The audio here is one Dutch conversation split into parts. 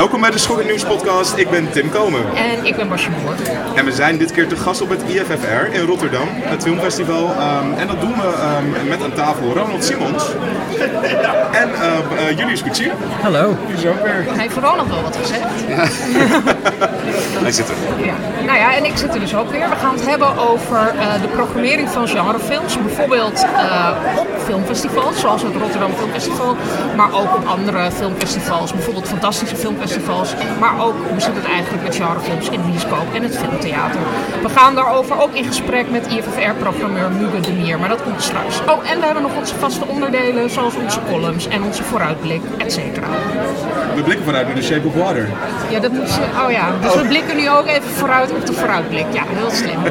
Welkom bij de Schokkend Nieuws podcast. Ik ben Tim Komen. En ik ben Basje Boer. En we zijn dit keer te gast op het IFFR in Rotterdam, het filmfestival. Um, en dat doen we um, met aan tafel Ronald Simons en uh, uh, Julius Koetsier. Hallo. Die is ook weer. Hij heeft vooral nog wel wat gezegd. Ja. Hij zit er. Ja. Nou ja, en ik zit er dus ook weer. We gaan het hebben over uh, de programmering van genrefilms. Bijvoorbeeld op filmfestivals, zoals het Rotterdam Filmfestival. Maar ook op andere filmfestivals, bijvoorbeeld fantastische filmfestivals. Maar ook hoe zit het eigenlijk met genrefilms in bioscoop en het filmtheater. We gaan daarover ook in gesprek met IFFR-programmeur Muge de Mier, maar dat komt straks. Oh, en we hebben nog onze vaste onderdelen, zoals onze columns en onze vooruitblik, et cetera. We blikken vooruit naar de Shape of Water. Ja, dat moet je... Oh ja, dus we blikken nu ook even vooruit op de vooruitblik. Ja, heel slim.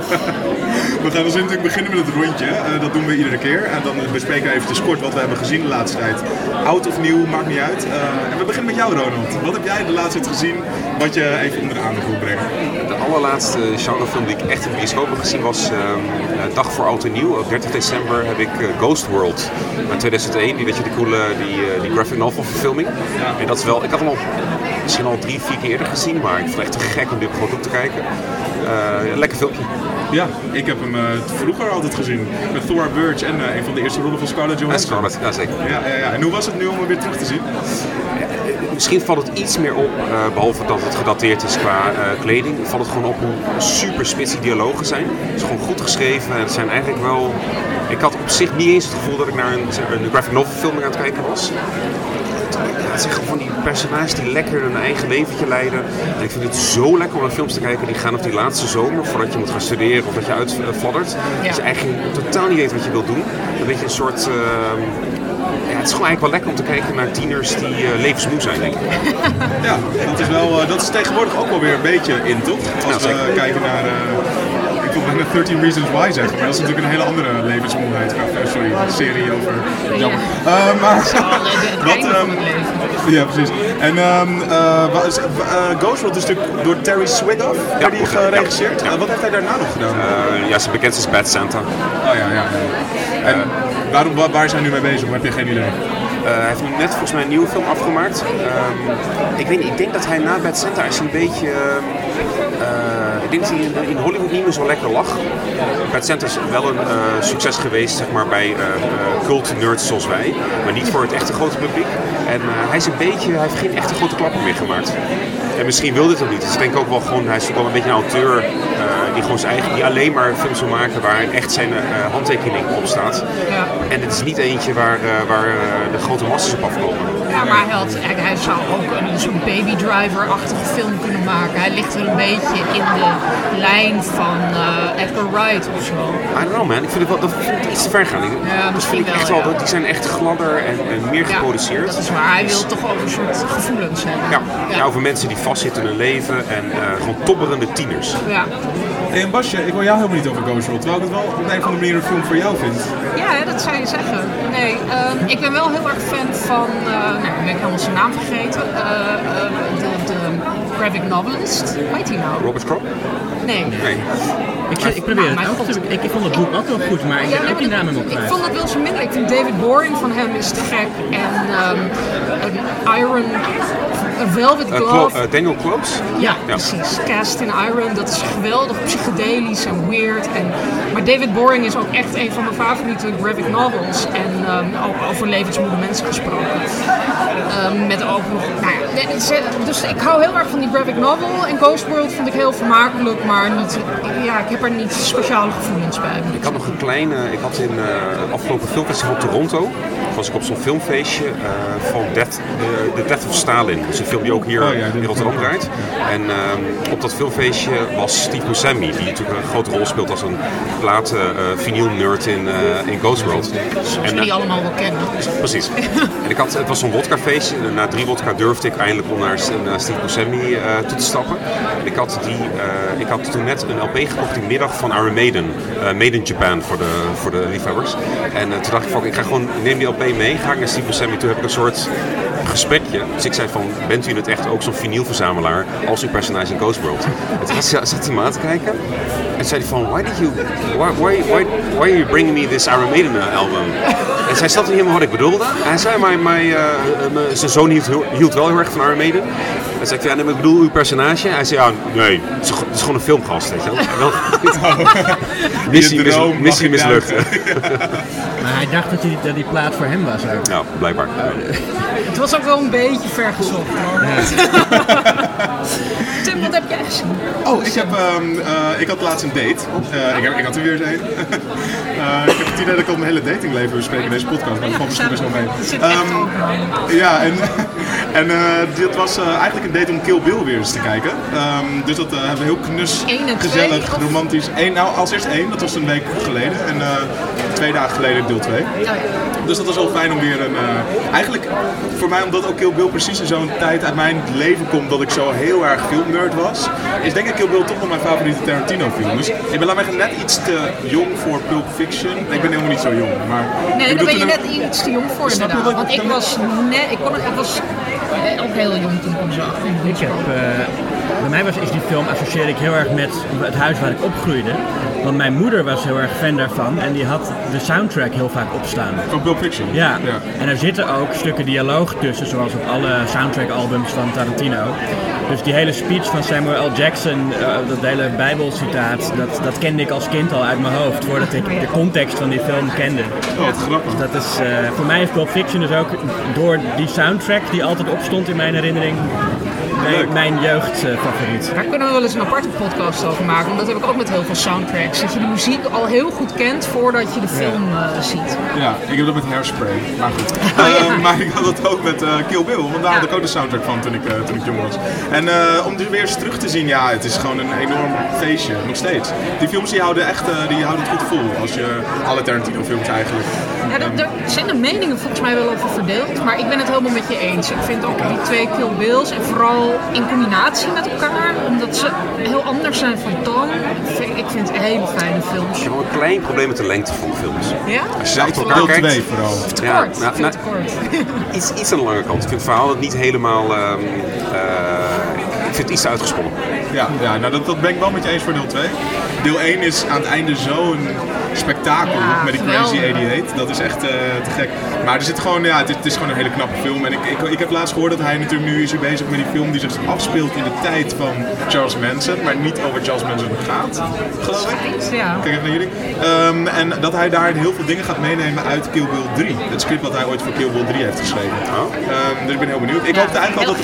we gaan dus natuurlijk beginnen met het rondje. Uh, dat doen we iedere keer. En dan bespreken we eventjes kort wat we hebben gezien de laatste tijd. Oud of nieuw, maakt niet uit. Uh, en we beginnen met jou, Ronald. Wat heb jij de laatste tijd gezien wat je even onder de aandacht wil brengen? De allerlaatste genrefilm die ik echt in de bioscoop heb gezien was uh, Dag voor Oud en Nieuw. Op 30 december heb ik Ghost World uit 2001. Die, weet je, die coole die, die graphic novel verfilming. Ja. En dat is wel, ik had hem al misschien al drie, vier keer eerder gezien, maar ik vond het echt te gek om dit gewoon op te kijken. Uh, lekker filmpje. Ja, ik heb hem uh, vroeger altijd gezien. Met Thor Burch en uh, een van de eerste rollen van Scarlett Johansson. En Scarlett, ja zeker. Ja, ja, ja. En hoe was het nu om hem weer terug te zien? Misschien valt het iets meer op, behalve dat het gedateerd is qua kleding, valt het gewoon op hoe super spitse dialogen zijn. Het is gewoon goed geschreven en het zijn eigenlijk wel... Ik had op zich niet eens het gevoel dat ik naar een, een graphic novel filming aan het kijken was het zijn gewoon die personages die lekker hun eigen leventje leiden. En ik vind het zo lekker om naar films te kijken die gaan op die laatste zomer, voordat je moet gaan studeren of dat je uitfladdert. Ja. Dat je eigenlijk totaal niet weet wat je wilt doen. Een beetje een soort... Uh, ja, het is gewoon eigenlijk wel lekker om te kijken naar tieners die uh, levensmoe zijn, denk ik. Ja, dat is, wel, uh, dat is tegenwoordig ook wel weer een beetje in, toch? Als ja, we kijken naar... ik wil bijna 13 Reasons Why zeggen, maar dat is natuurlijk een hele andere levensmoeheid. Sorry, een serie over... Jammer. Ja. maar, wat, um, ja, precies. En um, uh, Ghost World is natuurlijk door Terry Swigoff ja, die geregisseerd. Ja. Uh, wat heeft hij daarna nog gedaan? ja, zijn bekendste is Bad Santa. Oh ja, ja. En waarom, waar, hij nu mee bezig? Heb je geen idee? Uh, hij heeft net volgens mij een nieuwe film afgemaakt. Um, ik, weet niet, ik denk dat hij na Bad Santa is een beetje... Uh, ik denk dat hij in, in, Hollywood niet meer zo lekker lag. Bad Santa is wel een uh, succes geweest zeg maar, bij cult nerds zoals wij. Maar niet voor het echte grote publiek. En hij is een beetje... Hij heeft geen echte grote klappen meer gemaakt. En misschien wil dit ook niet. Dus ik denk ook wel gewoon... Hij is ook wel een beetje een auteur die gewoon zijn eigen... Die alleen maar films wil maken waar echt zijn handtekening op staat. Ja. En het is niet eentje waar, waar de grote massas op afkomen. Ja, maar hij, had, hij zou ook een soort baby driver-achtige film kunnen maken. Hij ligt er een beetje in de lijn van uh, Edgar Wright of zo. I don't know man, ik vind het wel dat vind ik iets te ver gaan. Ja, dat vind ik echt wel, die zijn echt gladder en, en meer geproduceerd. Ja, dat is waar, hij wil toch over een soort gevoelens hebben. Ja, ja. over mensen die vastzitten in hun leven en uh, gewoon tobberende tieners. Ja. Hey, en Basje, ik wil jou helemaal niet over Ghost World, terwijl ik het wel op een of andere manier een film voor jou vind. Ja, dat zou je zeggen. Nee, um, ik ben wel heel erg fan van, uh, nou, ik ben helemaal zijn naam vergeten, uh, uh, de, de graphic novelist. Hoe heet hij nou? Robert Crop? Nee. nee. Ik, ik probeer het ook. Ik, ik vond het boek ook wel goed, maar ik ja, heb ook die naam hem Ik vond het wel zo minder. Ik vind David Boring van hem is te gek. En um, Iron Velvet Glove. Uh, Daniel Close? Ja, ja, precies. Cast in Iron, dat is geweldig psychedelisch en weird. En, maar David Boring is ook echt een van mijn favoriete graphic novels. En um, ook over levensmoede mensen gesproken. Um, met ook nog, nou ja, dus ik hou heel erg van die graphic novel. En Ghost World vond ik heel vermakelijk, maar niet, ja, ik heb er niet speciale gevoelens bij. Ik had nog een kleine, ik had in uh, afgelopen filmfestival Toronto, was ik op zo'n filmfeestje uh, van Death, uh, The Death of Stalin. Dus een film die ook hier oh, ja, in Rotterdam draait. En uh, op dat filmfeestje was Steve Buscemi, die natuurlijk een grote rol speelt als een platen vinyl nerd in, in Ghost World. Zoals en, die allemaal wel kennen. Precies. en ik had, het was zo'n wodkafeestje. Na drie wodka durfde ik eindelijk om naar, naar Steve Buscemi toe te stappen. En ik had, die, ik had toen net een LP gekocht die middag van Iron Maiden. Made in Japan voor de, voor de liefhebbers. En toen dacht ik van, ik ga gewoon, neem die LP mee, ga ik naar Steve Buscemi toe, heb ik een soort gesprekje. Dus ik zei van, bent u in het echt ook zo'n vinylverzamelaar als uw personage in Ghost World? En toen zat hij me aan te kijken en zei hij van, why did you, why, why, why, why are you bringing me this Iron Maiden album? En zij snapte niet helemaal wat ik bedoelde. En hij zei, my, my, uh, zijn zoon hield, hield wel heel erg van Iron Maiden. Dan zei ik, ja, nee, ik bedoel uw personage. Hij zei, ja, nee, het is, het is gewoon een filmgast, weet je wel. missie, mis, mislukt. Maar hij dacht dat die, dat die plaat voor hem was ook. Ja, blijkbaar. Het was ook wel een beetje ver gezocht. hoor. Heb jij gezien? Oh, ik, heb, ehm, eh, ik had laatst een date. Eh, ik, heb, ik had er weer eens een. Eh, ik heb het idee dat ik al mijn hele datingleven bespreek in deze podcast, maar dat valt misschien best wel mee. Ehm. Ja, en, en dit was eigenlijk een date om Kill Bill weer eens te kijken. Ehm, dus dat hebben we heel knus, Eén en twee, gezellig, romantisch. Eén, nou, als eerst één, dat was een week geleden. En twee dagen geleden deel twee. Oh ja. Dus dat was wel fijn om weer een... eh, eigenlijk voor mij, omdat ook Kill Bill precies in zo'n tijd uit mijn leven komt dat ik zo heel erg filmnerd was, is denk ik Kill Bill toch wel mijn favoriete Tarantino film. Dus ik ben laat mij net iets te jong voor Pulp Fiction. Ik ben helemaal niet zo jong, maar... Nee, ik daar ben je net iets te jong voor Snap je inderdaad. wat Want ik ik was net, ik, kon, ik was eh, ook heel jong toen ik hem zag. Ik heb, eh, bij mij was, is die film associeer ik heel erg met het huis waar ik opgroeide. Want mijn moeder was heel erg fan daarvan en die had de soundtrack heel vaak opstaan. Van Pulp Fiction? Ja, ja. en er zitten ook stukken dialoog tussen, zoals op alle soundtrack-albums van Tarantino. Dus die hele speech van Samuel L. Jackson, eh, dat hele Bijbelcitaat, dat, dat kende ik als kind al uit mijn hoofd, voordat ik de context van die film kende. Oh, wat grappig. Dat is, eh, voor mij is Pulp Fiction dus ook door die soundtrack die altijd opstond in mijn herinnering, mijn, mijn jeugdfavoriet. Daar kunnen we wel eens een aparte podcast over maken. Want dat heb ik ook met heel veel soundtracks. Dat je de muziek al heel goed kent voordat je de film eh, ziet. Ja, ik heb dat met Hairspray, maar goed. Eh, maar ik had dat ook met eh, Kill Bill, want daar had ik ook de soundtrack van toen ik, eh, toen ik jong was. En om dit weer eens terug te zien, ja, het is gewoon een enorm feestje, nog steeds. Die films die houden echt, die houden het goed vol, als je alle Tarantino films eigenlijk. Ja, daar zijn de meningen volgens mij wel over verdeeld. Maar ik ben het helemaal met je eens. Ik vind ook die twee Kill Bills en vooral in combinatie met elkaar. Omdat ze heel anders zijn van toon. Ik vind het hele fijne films. Ik heb wel een klein probleem met de lengte van de films. Ja? Als je Deel elkaar kijkt, 2 vooral. Te Ja, kort. nou, nou, te kort. iets, iets aan de lange kant. Ik vind het verhaal niet helemaal... ehm, eh, ik vind het iets te uitgesponnen. Ja, ja nou dat, dat ben ik wel met je eens voor deel 2. Deel 1 is aan het einde zo'n spektakel Ja, met die Crazy geweldig. 88. Dat is echt eh, te gek. Maar er zit gewoon, ja, het, is- het is gewoon een hele knappe film. En ik, ik, ik heb laatst gehoord dat hij natuurlijk nu is bezig met die film die zich afspeelt in de tijd van Charles Manson. Maar niet over Charles Manson gaat, geloof ik. Ja. Kijk even naar jullie. Ehm, en dat hij daar heel veel dingen gaat meenemen uit Kill Bill 3. Het script wat hij ooit voor Kill Bill 3 heeft geschreven. Ehm, dus ik ben heel benieuwd. Ik Ja, hoopte eigenlijk al dat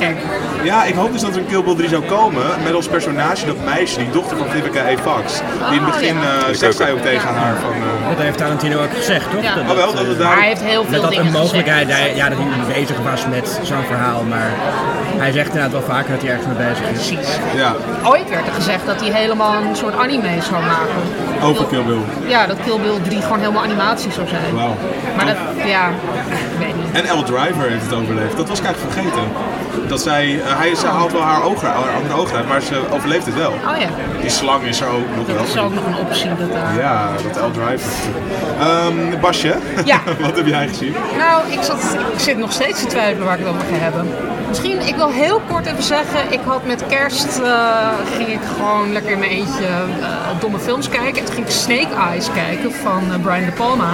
Ja, ik hoop dus dat er een Kill Bill 3 zou komen met als personage dat meisje, die dochter van Vivica A. Fox. Die in het Oh, begin ja. eh zegt zij ook tegen haar van... eh, Dat heeft Tarantino ook gezegd, toch? Ja. Dat, wel, dat het eh, Maar hij heeft heel veel dat dat dingen een mogelijkheid, gezegd. hij, ja, dat hij bezig was met zo'n verhaal, maar hij zegt inderdaad wel vaker dat hij ergens mee bezig is. Precies. Ja, Ooit werd er gezegd dat hij helemaal een soort anime zou maken. over Kill Bill. Ja, dat Kill Bill 3 gewoon helemaal animatie zou zijn. Wauw. Maar dat, ja, ik weet niet. En Elle Driver heeft het overleefd. Dat was ik eigenlijk vergeten. Dat zij, eh, hij, ze haalt wel haar ogen, haar andere ogen uit, maar ze overleeft het wel. Oh ja, Die slang is er ook nog wel. dat is ook nog een optie. Dat daar... Ja, dat Driver. Ehm Basje, Ja. wat heb jij gezien? Nou, ik, zat, ik zit nog steeds te twijfelen waar ik het over ga hebben. Misschien, ik wil heel kort even zeggen, ik had met kerst, eh, ging ik gewoon lekker in mijn eentje eh, domme films kijken. En toen ging ik Snake Eyes kijken van eh, Brian De Palma.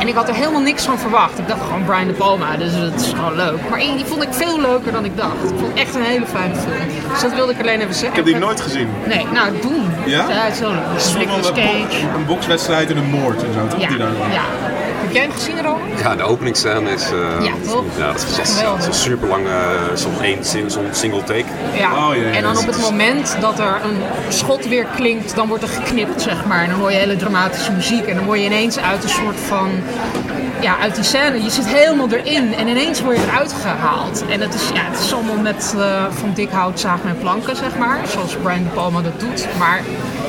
En ik had er helemaal niks van verwacht. Ik dacht gewoon Brian De Palma, dus dat is gewoon leuk. Maar die vond ik veel leuker dan ik dacht. Ik vond het echt een hele fijne film. Dus dat wilde ik alleen even zeggen. Ik heb die nooit gezien. Nee, nou, doen. Ja? het is zo leuk. Het is van Nicolas een, Cage. bo- een bokswedstrijd en een moord en zo, toch? Ja, Die daar ja. Jij hem gezien? Ja, de openingsscène is... eh, Ja, toch? Ja, dat is. Geweldig. Zo'n super lange, zo'n één, zo'n single take. Ja. Oh, en dan dat op is- het moment dat er een schot weer klinkt, dan wordt er geknipt, zeg maar. En dan hoor je hele dramatische muziek. En dan word je ineens uit een soort van. Ja, uit die scène. Je zit helemaal erin en ineens word je eruit gehaald. En het is, ja, het is allemaal met eh, van dik hout, zagen en planken, zeg maar. Zoals Brian De Palma dat doet. Maar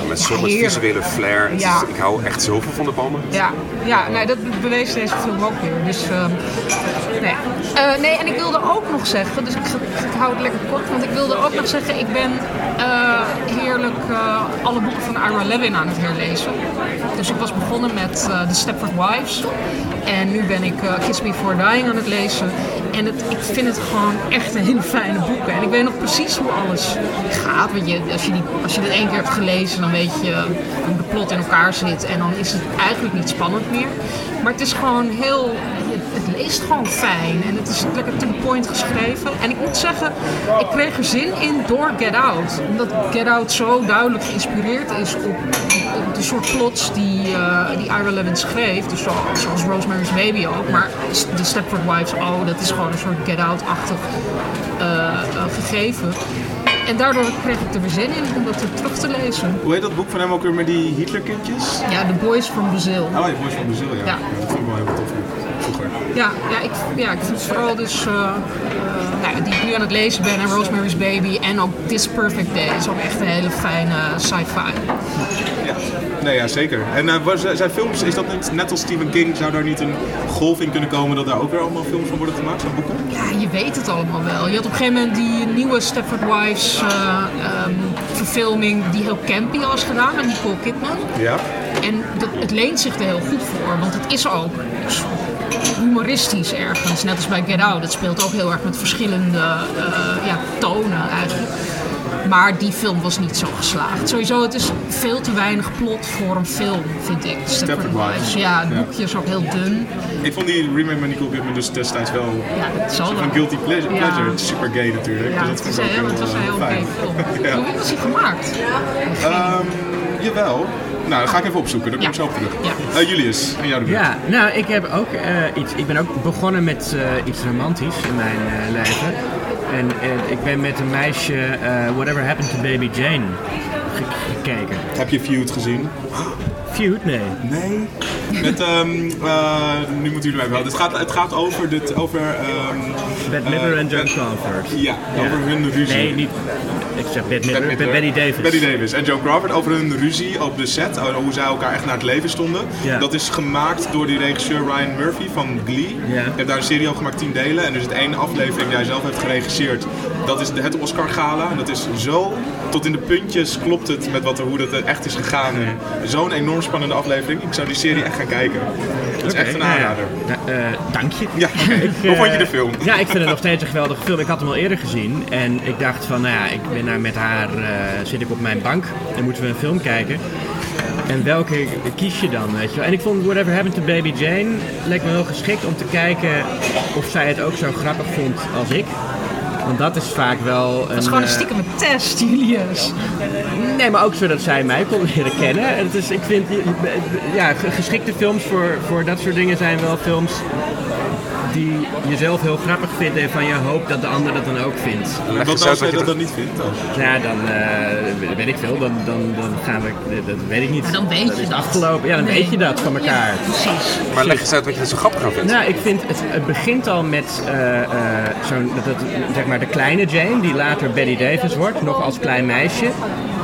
Met zo'n met visuele flair. Het is- Ja. Ik hou echt zoveel van de palmen. Ja, ja nee, dat bewees deze film ook weer. Dus, ehm, nee. Eh, nee, en ik wilde ook nog zeggen, dus ik, ik hou het lekker kort, want ik wilde ook nog zeggen, ik ben eh, heerlijk eh, alle boeken van Ira Levin aan het herlezen. Dus ik was begonnen met The Stepford Wives. En nu ben ik Kiss Before Dying aan het lezen. En het, ik vind het gewoon echt een hele fijne boeken. En ik weet nog precies hoe alles gaat. Want je, als, je die, als je dit één keer hebt gelezen, dan weet je hoe de plot in elkaar zit. En dan is het eigenlijk niet spannend meer. Maar het is gewoon heel... Is het gewoon fijn. En het is lekker to the point geschreven. En ik moet zeggen, ik kreeg er zin in door Get Out. Omdat Get Out zo duidelijk geïnspireerd is op, op de soort plots die, uh, die Ira Levin schreef. Dus zo, zoals Rosemary's Baby ook. Maar de Stepford Wives, oh, dat is gewoon een soort Get Out-achtig uh, uh, gegeven. En daardoor kreeg ik er weer zin in om dat terug te lezen. Hoe heet dat boek van hem ook weer met die Hitlerkindjes? Ja, The Boys from Brazil. Oh, The Boys from Brazil, ja. ja. ja dat vond ik wel heel tof vroeger. Ja, ja, ik, ja, ik vind vooral dus... Uh, uh, nou, die ik nu aan het lezen ben, en Rosemary's Baby en ook This Perfect Day. is ook echt een hele fijne sci-fi. Ja. Nee, ja, zeker. En uh, zijn films, is dat niet, net als Stephen King, zou daar niet een golf in kunnen komen dat daar ook weer allemaal films van worden gemaakt, zo'n boeken? Ja, je weet het allemaal wel. Je had op een gegeven moment die nieuwe Stepford Wives uh, um, verfilming die heel campy was gedaan met Nicole Kidman. Ja. En dat, het leent zich er heel goed voor, want het is ook humoristisch ergens, net als bij Get Out. Het speelt ook heel erg met verschillende uh, ja, tonen eigenlijk. Maar die film was niet zo geslaagd. Sowieso, het is veel te weinig plot voor een film, vind ik. Stepford Wives. Ja, het boekje is ook heel dun. Ik vond die remake met Nicole Kidman dus destijds wel ja, dat zal wel. een guilty pleasure. Ja. pleasure. Super gay natuurlijk. Ja, dus dat het, is heel, het was een heel gay film. Hoe was hij gemaakt? Um, jawel. Nou, dat ga ik even opzoeken. Dan kom ik zo op terug. Ja. Uh, Julius, en jou de Ja, nou, ik heb ook uh, iets. Ik ben ook begonnen met uh, iets romantisch in mijn leven. En ik ben met een meisje Whatever Happened to Baby Jane gekeken. Heb je Feud gezien? Feud? Nee. Nee? Met, um, uh, nu moeten jullie mij wel. Het gaat, het gaat over, dit, over um, Midler en Joan Crawford. Ja, ja, over hun ruzie. Nee, niet. Ik zeg Bette Midler, Bette Betty Davis. Betty Davis en Joan Crawford over hun ruzie op de set, hoe zij elkaar echt naar het leven stonden. Ja. Dat is gemaakt door die regisseur Ryan Murphy van Glee. Ja. Je hebt daar een serie over gemaakt, 10 delen. En er zit één aflevering die hij zelf heeft geregisseerd. Dat is het Oscar Gala. En dat is zo, tot in de puntjes klopt het met wat er, hoe dat echt is gegaan. Zo'n enorm spannende aflevering. Ik zou die serie echt gaan kijken. Het is okay, echt een aanrader. Nou ja, uh, dank je. Ja, ik, hoe vond je de film? Ja, ik vind het nog steeds een geweldige film. Ik had hem al eerder gezien. En ik dacht van, nou ja, ik ben met haar, uh, zit ik op mijn bank. En moeten we een film kijken. En welke kies je dan, weet je wel? En ik vond Whatever Happened to Baby Jane leek me wel geschikt om te kijken of zij het ook zo grappig vond als ik. Want dat is vaak wel. Dat is gewoon een stiekem test, Julius. Nee, maar ook zodat zij mij kon leren kennen. Het is, ik vind, ja, geschikte films voor, voor dat soort dingen zijn wel films die je zelf heel grappig vindt en van je hoopt dat de ander dat dan ook vindt. Wat nou als jij dat dan niet vindt dan? Ja, dan uh, weet ik veel. Dan, dan, dan gaan we, dat weet ik niet. Maar dan weet dat je dat. afgelopen. Ja, dan Nee. weet je dat van elkaar. Ja, precies. Maar leg eens uit wat je er zo grappig aan vindt. Nou, ik vind het, het begint al met eh, eh, zo'n, dat, dat, zeg maar de kleine Jane, die later Betty Davis wordt, nog als klein meisje,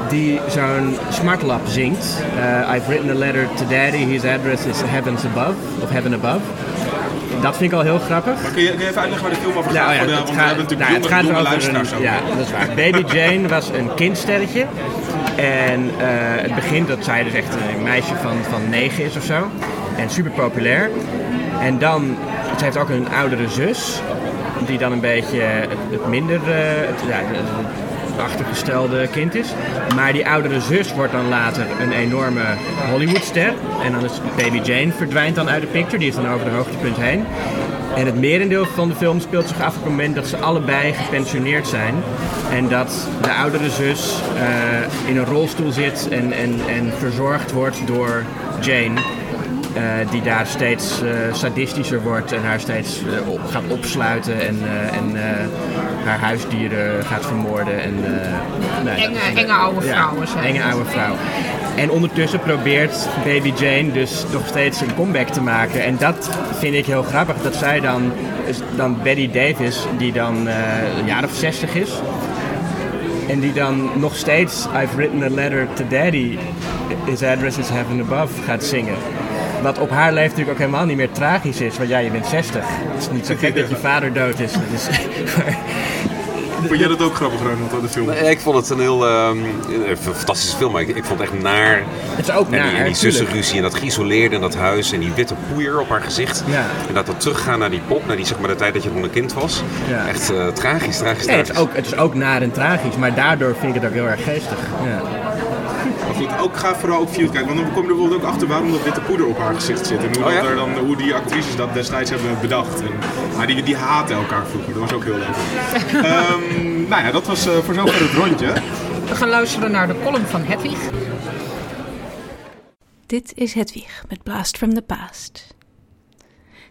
die zo'n smartlap zingt. Eh, I've written a letter to daddy, his address is heavens above, of heaven above. Dat vind ik al heel grappig. Maar kun je, kun je even uitleggen waar de film over gaat? Nou ja, het want we gaat, hebben natuurlijk nou, het jonge, gaat jonge over een, ja, dat is waar. Baby Jane was een kindsterretje. En eh, het begint dat zij dus echt een meisje van, van negen is of zo. En super populair. En dan, ze heeft ook een oudere zus. Die dan een beetje het, het minder, eh, het, ja, het achtergestelde kind is. Maar die oudere zus wordt dan later een enorme Hollywoodster. En dan is Baby Jane verdwijnt dan uit de picture. Die is dan over de hoogtepunt heen. En het merendeel van de film speelt zich af op het moment dat ze allebei gepensioneerd zijn. En dat de oudere zus eh, in een rolstoel zit en, en, en verzorgd wordt door Jane. Eh, die daar steeds eh, sadistischer wordt en haar steeds eh, op, gaat opsluiten en, en haar huisdieren gaat vermoorden. En, nou, Enge- dat enge oude ja, vrouwen zijn Enge oude vrouw. En ondertussen probeert Baby Jane dus nog steeds een comeback te maken. En dat vind ik heel grappig. Dat zij dan, is dan Betty Davis, die dan een jaar of 60 is. En die dan nog steeds I've written a letter to daddy, his address is heaven above gaat zingen. Wat op haar leeftijd natuurlijk ook helemaal niet meer tragisch is, want ja, je bent 60. Het is niet zo gek dat je vader dood is. Dat is maar- Vond jij dat ook grappig, Ronald, aan de film? Nee, ik vond het een heel ehm, een fantastische film, maar ik, ik vond het echt naar. het is ook En die, naar, en die zussenruzie en dat geïsoleerde in dat huis en die witte poeier op haar gezicht. Ja. En dat dat teruggaan naar die pop, naar die, zeg maar, de tijd dat je nog een kind was. Ja. Echt eh, tragisch, tragisch, Nee, het is, ook, het is ook naar en tragisch, maar daardoor vind ik het ook heel erg geestig. Ja. Maar goed, ook, ga vooral ook Feud kijken. Want dan kom je er bijvoorbeeld ook achter waarom dat witte poeder op haar gezicht zit. En hoe, Oh, dat er dan, hoe die actrices dat destijds hebben bedacht. En, maar die, die haten elkaar vroeger. Dat was ook heel leuk. Ehm, nou ja, dat was eh, voor zover het rondje. We gaan luisteren naar de column van Hedwig. Dit is Hedwig met Blast from the Past.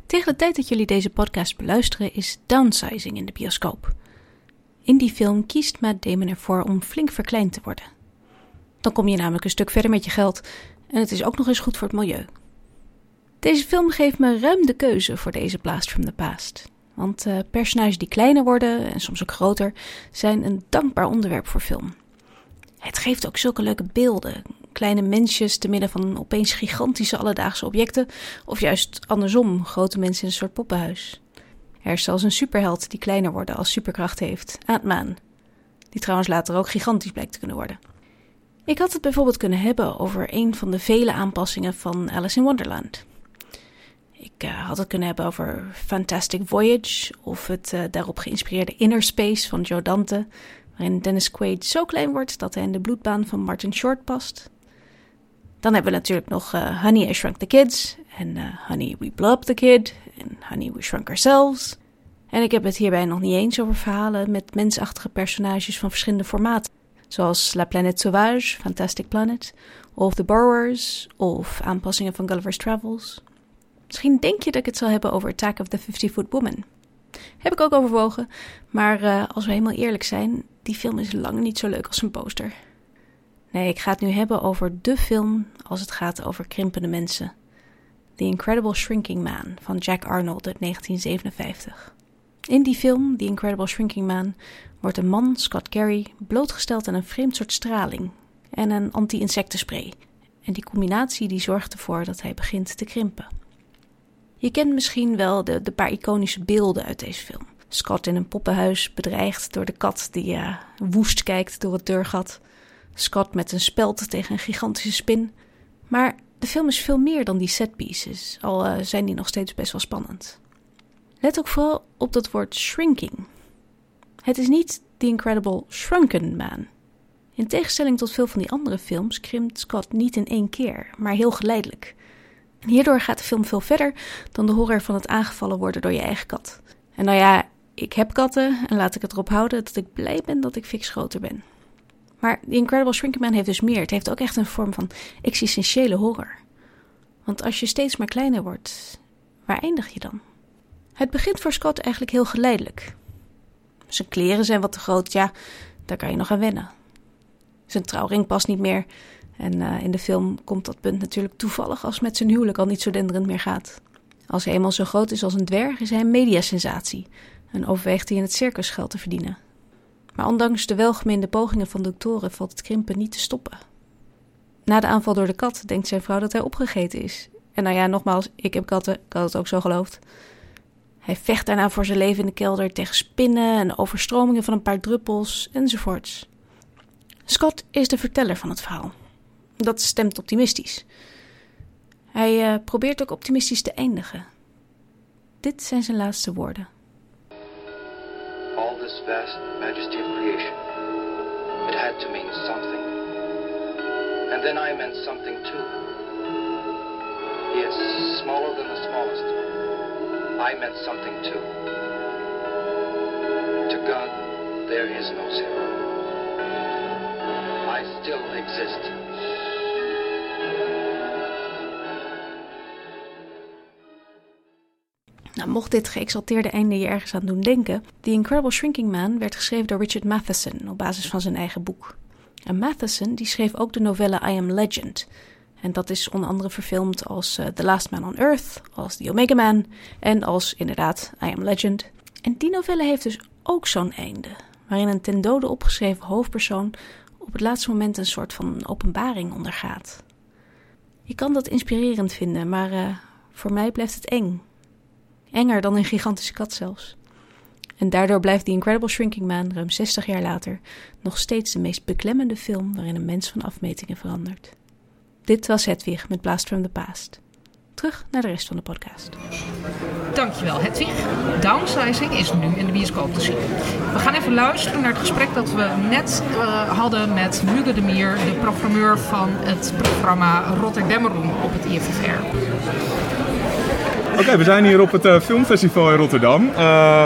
Tegen de tijd dat jullie deze podcast beluisteren is Downsizing in de bioscoop. In die film kiest Matt Damon ervoor om flink verkleind te worden. Dan kom je namelijk een stuk verder met je geld en het is ook nog eens goed voor het milieu. Deze film geeft me ruim de keuze voor deze Blast from the Past. Want eh, personages die kleiner worden en soms ook groter zijn een dankbaar onderwerp voor film. Het geeft ook zulke leuke beelden. Kleine mensjes te midden van opeens gigantische alledaagse objecten. Of juist andersom, grote mensen in een soort poppenhuis. Er is zelfs een superheld die kleiner wordt als superkracht heeft. Ant-Man. Die trouwens later ook gigantisch blijkt te kunnen worden. Ik had het bijvoorbeeld kunnen hebben over een van de vele aanpassingen van Alice in Wonderland. Ik eh, had het kunnen hebben over Fantastic Voyage of het eh, daarop geïnspireerde Inner Space van Joe Dante, waarin Dennis Quaid zo klein wordt dat hij in de bloedbaan van Martin Short past. Dan hebben we natuurlijk nog eh, Honey, I Shrunk the Kids en Honey, We Blew Up the Kid en Honey, We Shrunk Ourselves. En ik heb het hierbij nog niet eens over verhalen met mensachtige personages van verschillende formaten, zoals La Planète Sauvage, Fantastic Planet, of The Borrowers, of aanpassingen van Gulliver's Travels. Misschien denk je dat ik het zal hebben over Attack of the 50-Foot Woman. Heb ik ook overwogen, maar eh, als we helemaal eerlijk zijn, die film is lang niet zo leuk als een poster. Nee, ik ga het nu hebben over de film als het gaat over krimpende mensen. The Incredible Shrinking Man van Jack Arnold uit 1957. In die film, The Incredible Shrinking Man, wordt een man, Scott Carey, blootgesteld aan een vreemd soort straling en een anti-insectenspray. En die combinatie die zorgt ervoor dat hij begint te krimpen. Je kent misschien wel de, paar iconische beelden uit deze film. Scott in een poppenhuis bedreigd door de kat die eh, woest kijkt door het deurgat. Scott met een speld tegen een gigantische spin. Maar de film is veel meer dan die setpieces, al eh, zijn die nog steeds best wel spannend. Let ook vooral op dat woord shrinking. Het is niet The Incredible Shrunken Man. In tegenstelling tot veel van die andere films krimpt Scott niet in één keer, maar heel geleidelijk. En hierdoor gaat de film veel verder dan de horror van het aangevallen worden door je eigen kat. En nou ja, ik heb katten en laat ik het erop houden dat ik blij ben dat ik fix groter ben. Maar The Incredible Shrinking Man heeft dus meer. Het heeft ook echt een vorm van existentiële horror. Want als je steeds maar kleiner wordt, waar eindig je dan? Het begint voor Scott eigenlijk heel geleidelijk. Zijn kleren zijn wat te groot, ja, daar kan je nog aan wennen. Zijn trouwring past niet meer. En uh, in de film komt dat punt natuurlijk toevallig als met zijn huwelijk al niet zo denderend meer gaat. Als hij eenmaal zo groot is als een dwerg, is hij een mediasensatie en overweegt hij in het circus geld te verdienen. Maar ondanks de welgemeende pogingen van doktoren valt het krimpen niet te stoppen. Na de aanval door de kat denkt zijn vrouw dat hij opgegeten is. En nou ja, nogmaals, ik heb katten, ik had het ook zo geloofd. Hij vecht daarna voor zijn leven in de kelder tegen spinnen en overstromingen van een paar druppels enzovoorts. Scott is de verteller van het verhaal. Dat stemt optimistisch. Hij uh, probeert ook optimistisch te eindigen. Dit zijn zijn laatste woorden. All this vast majesty of creation, it had to mean something. And then I meant something too. Yes, smaller than the smallest. I meant something too. To God, there is no zero. I still exist. Nou, mocht dit geëxalteerde einde je ergens aan doen denken, The Incredible Shrinking Man werd geschreven door Richard Matheson op basis van zijn eigen boek. En Matheson die schreef ook de novelle I Am Legend. En dat is onder andere verfilmd als uh, The Last Man on Earth, als The Omega Man en als inderdaad I Am Legend. En die novelle heeft dus ook zo'n einde, waarin een ten dode opgeschreven hoofdpersoon op het laatste moment een soort van openbaring ondergaat. Je kan dat inspirerend vinden, maar uh, voor mij blijft het eng. Enger dan een gigantische kat zelfs. En daardoor blijft The Incredible Shrinking Man ruim 60 jaar later nog steeds de meest beklemmende film waarin een mens van afmetingen verandert. Dit was Hedwig met Blast from the Past. Terug naar de rest van de podcast. Dankjewel Hedwig. Downsizing is nu in de bioscoop te zien. We gaan even luisteren naar het gesprek dat we net uh, hadden met Muge de Mier, de programmeur van het programma Rotterdammeroen op het IFFR. Oké, okay, we zijn hier op het uh, filmfestival in Rotterdam, uh,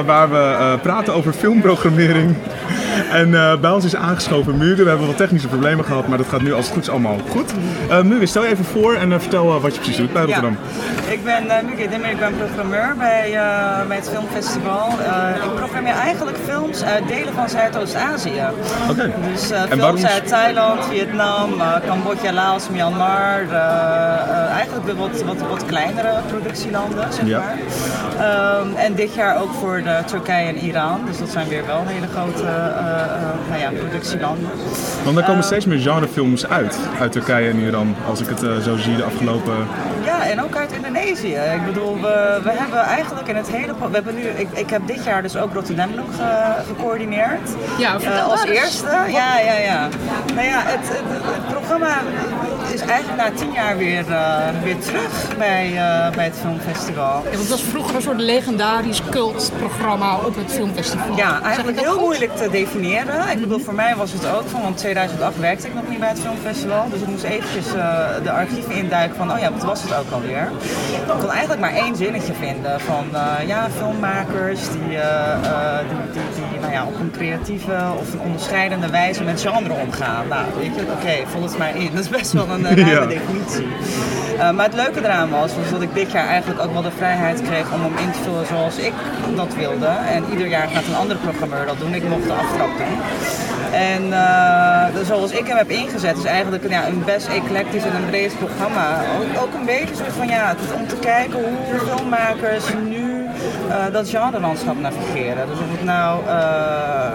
waar we praten over filmprogrammering en bij ons is aangeschoven Mugen. We hebben wat technische problemen gehad, maar dat gaat nu als het goed is allemaal goed. Uh, Mugen, stel je even voor en vertel wat je precies doet bij Rotterdam. Ja. Ik ben uh, Mugen Dimmer, ik ben programmeur bij, bij het filmfestival. ik programmeer eigenlijk films uit delen van Zuidoost-Azië. Oké. Okay. Dus films uit Thailand, Vietnam, Cambodja, Laos, Myanmar. eigenlijk de wat, wat, wat kleinere productielanden, zeg ja. maar. Um, en dit jaar ook voor de Turkije en Iran. Dus dat zijn weer wel hele grote uh, nou ja, productielanden. Want er komen uh, steeds meer genrefilms uit, uit Turkije en Iran, als ik het uh, zo zie de afgelopen... Ja, en ook uit Indonesië. Ik bedoel, we, we hebben eigenlijk in het hele... We hebben nu, ik, ik heb dit jaar dus ook Rotterdam nog ge, gecoördineerd. Ja, Als eerste. Ja, ja, ja. Nou ja, het, het, het programma is eigenlijk na tien jaar weer, uh, weer terug bij, uh, bij het filmfestival. Ja, want het was vroeger een soort legendarisch cultprogramma op het filmfestival. Ja, eigenlijk heel goed? moeilijk te definiëren. Ik bedoel, voor mij was het ook van, want 2008 werkte ik nog niet bij het filmfestival. Dus ik moest eventjes uh, de archieven induiken van, oh ja, wat was het ook alweer? Ik kon eigenlijk maar één zinnetje vinden van, ja, filmmakers die, die, die, die, nou ja, op een creatieve of een onderscheidende wijze met genre omgaan. Nou, weet je, oké, okay, vul het maar in. Dat is best wel een ruime ja. definitie. Uh, maar het leuke eraan was, was dat ik dit jaar eigenlijk ook wel de vrijheid kreeg om hem in te vullen zoals ik dat wilde. En ieder jaar gaat een andere programmeur dat doen. Ik mocht de aftrap doen. En uh, zoals ik hem heb ingezet, is eigenlijk ja, een best eclectisch en een breed programma. Ook, ook een beetje zo van ja, om te kijken hoe filmmakers nu uh, dat genre-landschap navigeren. Dus of het nou, uh,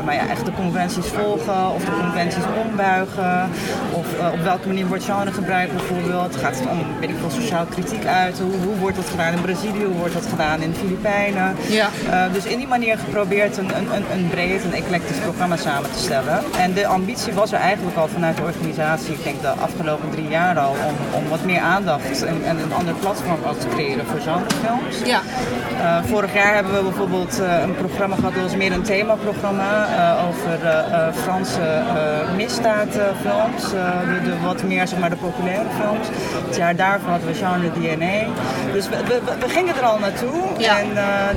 nou ja, echt de conventies volgen of de conventies ombuigen. Of uh, op welke manier wordt genre gebruikt bijvoorbeeld. Gaat het om, weet ik veel, sociaal kritiek uit? Hoe, hoe wordt dat gedaan in Brazilië? Hoe wordt dat gedaan in de Filipijnen? Ja. dus in die manier geprobeerd een, een, een, een breed en eclectisch programma samen te stellen. En de ambitie was er eigenlijk al vanuit de organisatie, ik denk de afgelopen drie jaar al, om, om wat meer aandacht en, en een ander platform te creëren voor genrefilms. Ja. Vorig jaar hebben we bijvoorbeeld uh, een programma gehad, dat was meer een themaprogramma uh, over uh, Franse misdaadfilms. De, de, wat meer zeg maar, de populaire films. Het jaar daarvoor hadden we genre DNA. Dus we, we, we gingen er al naartoe. Ja. En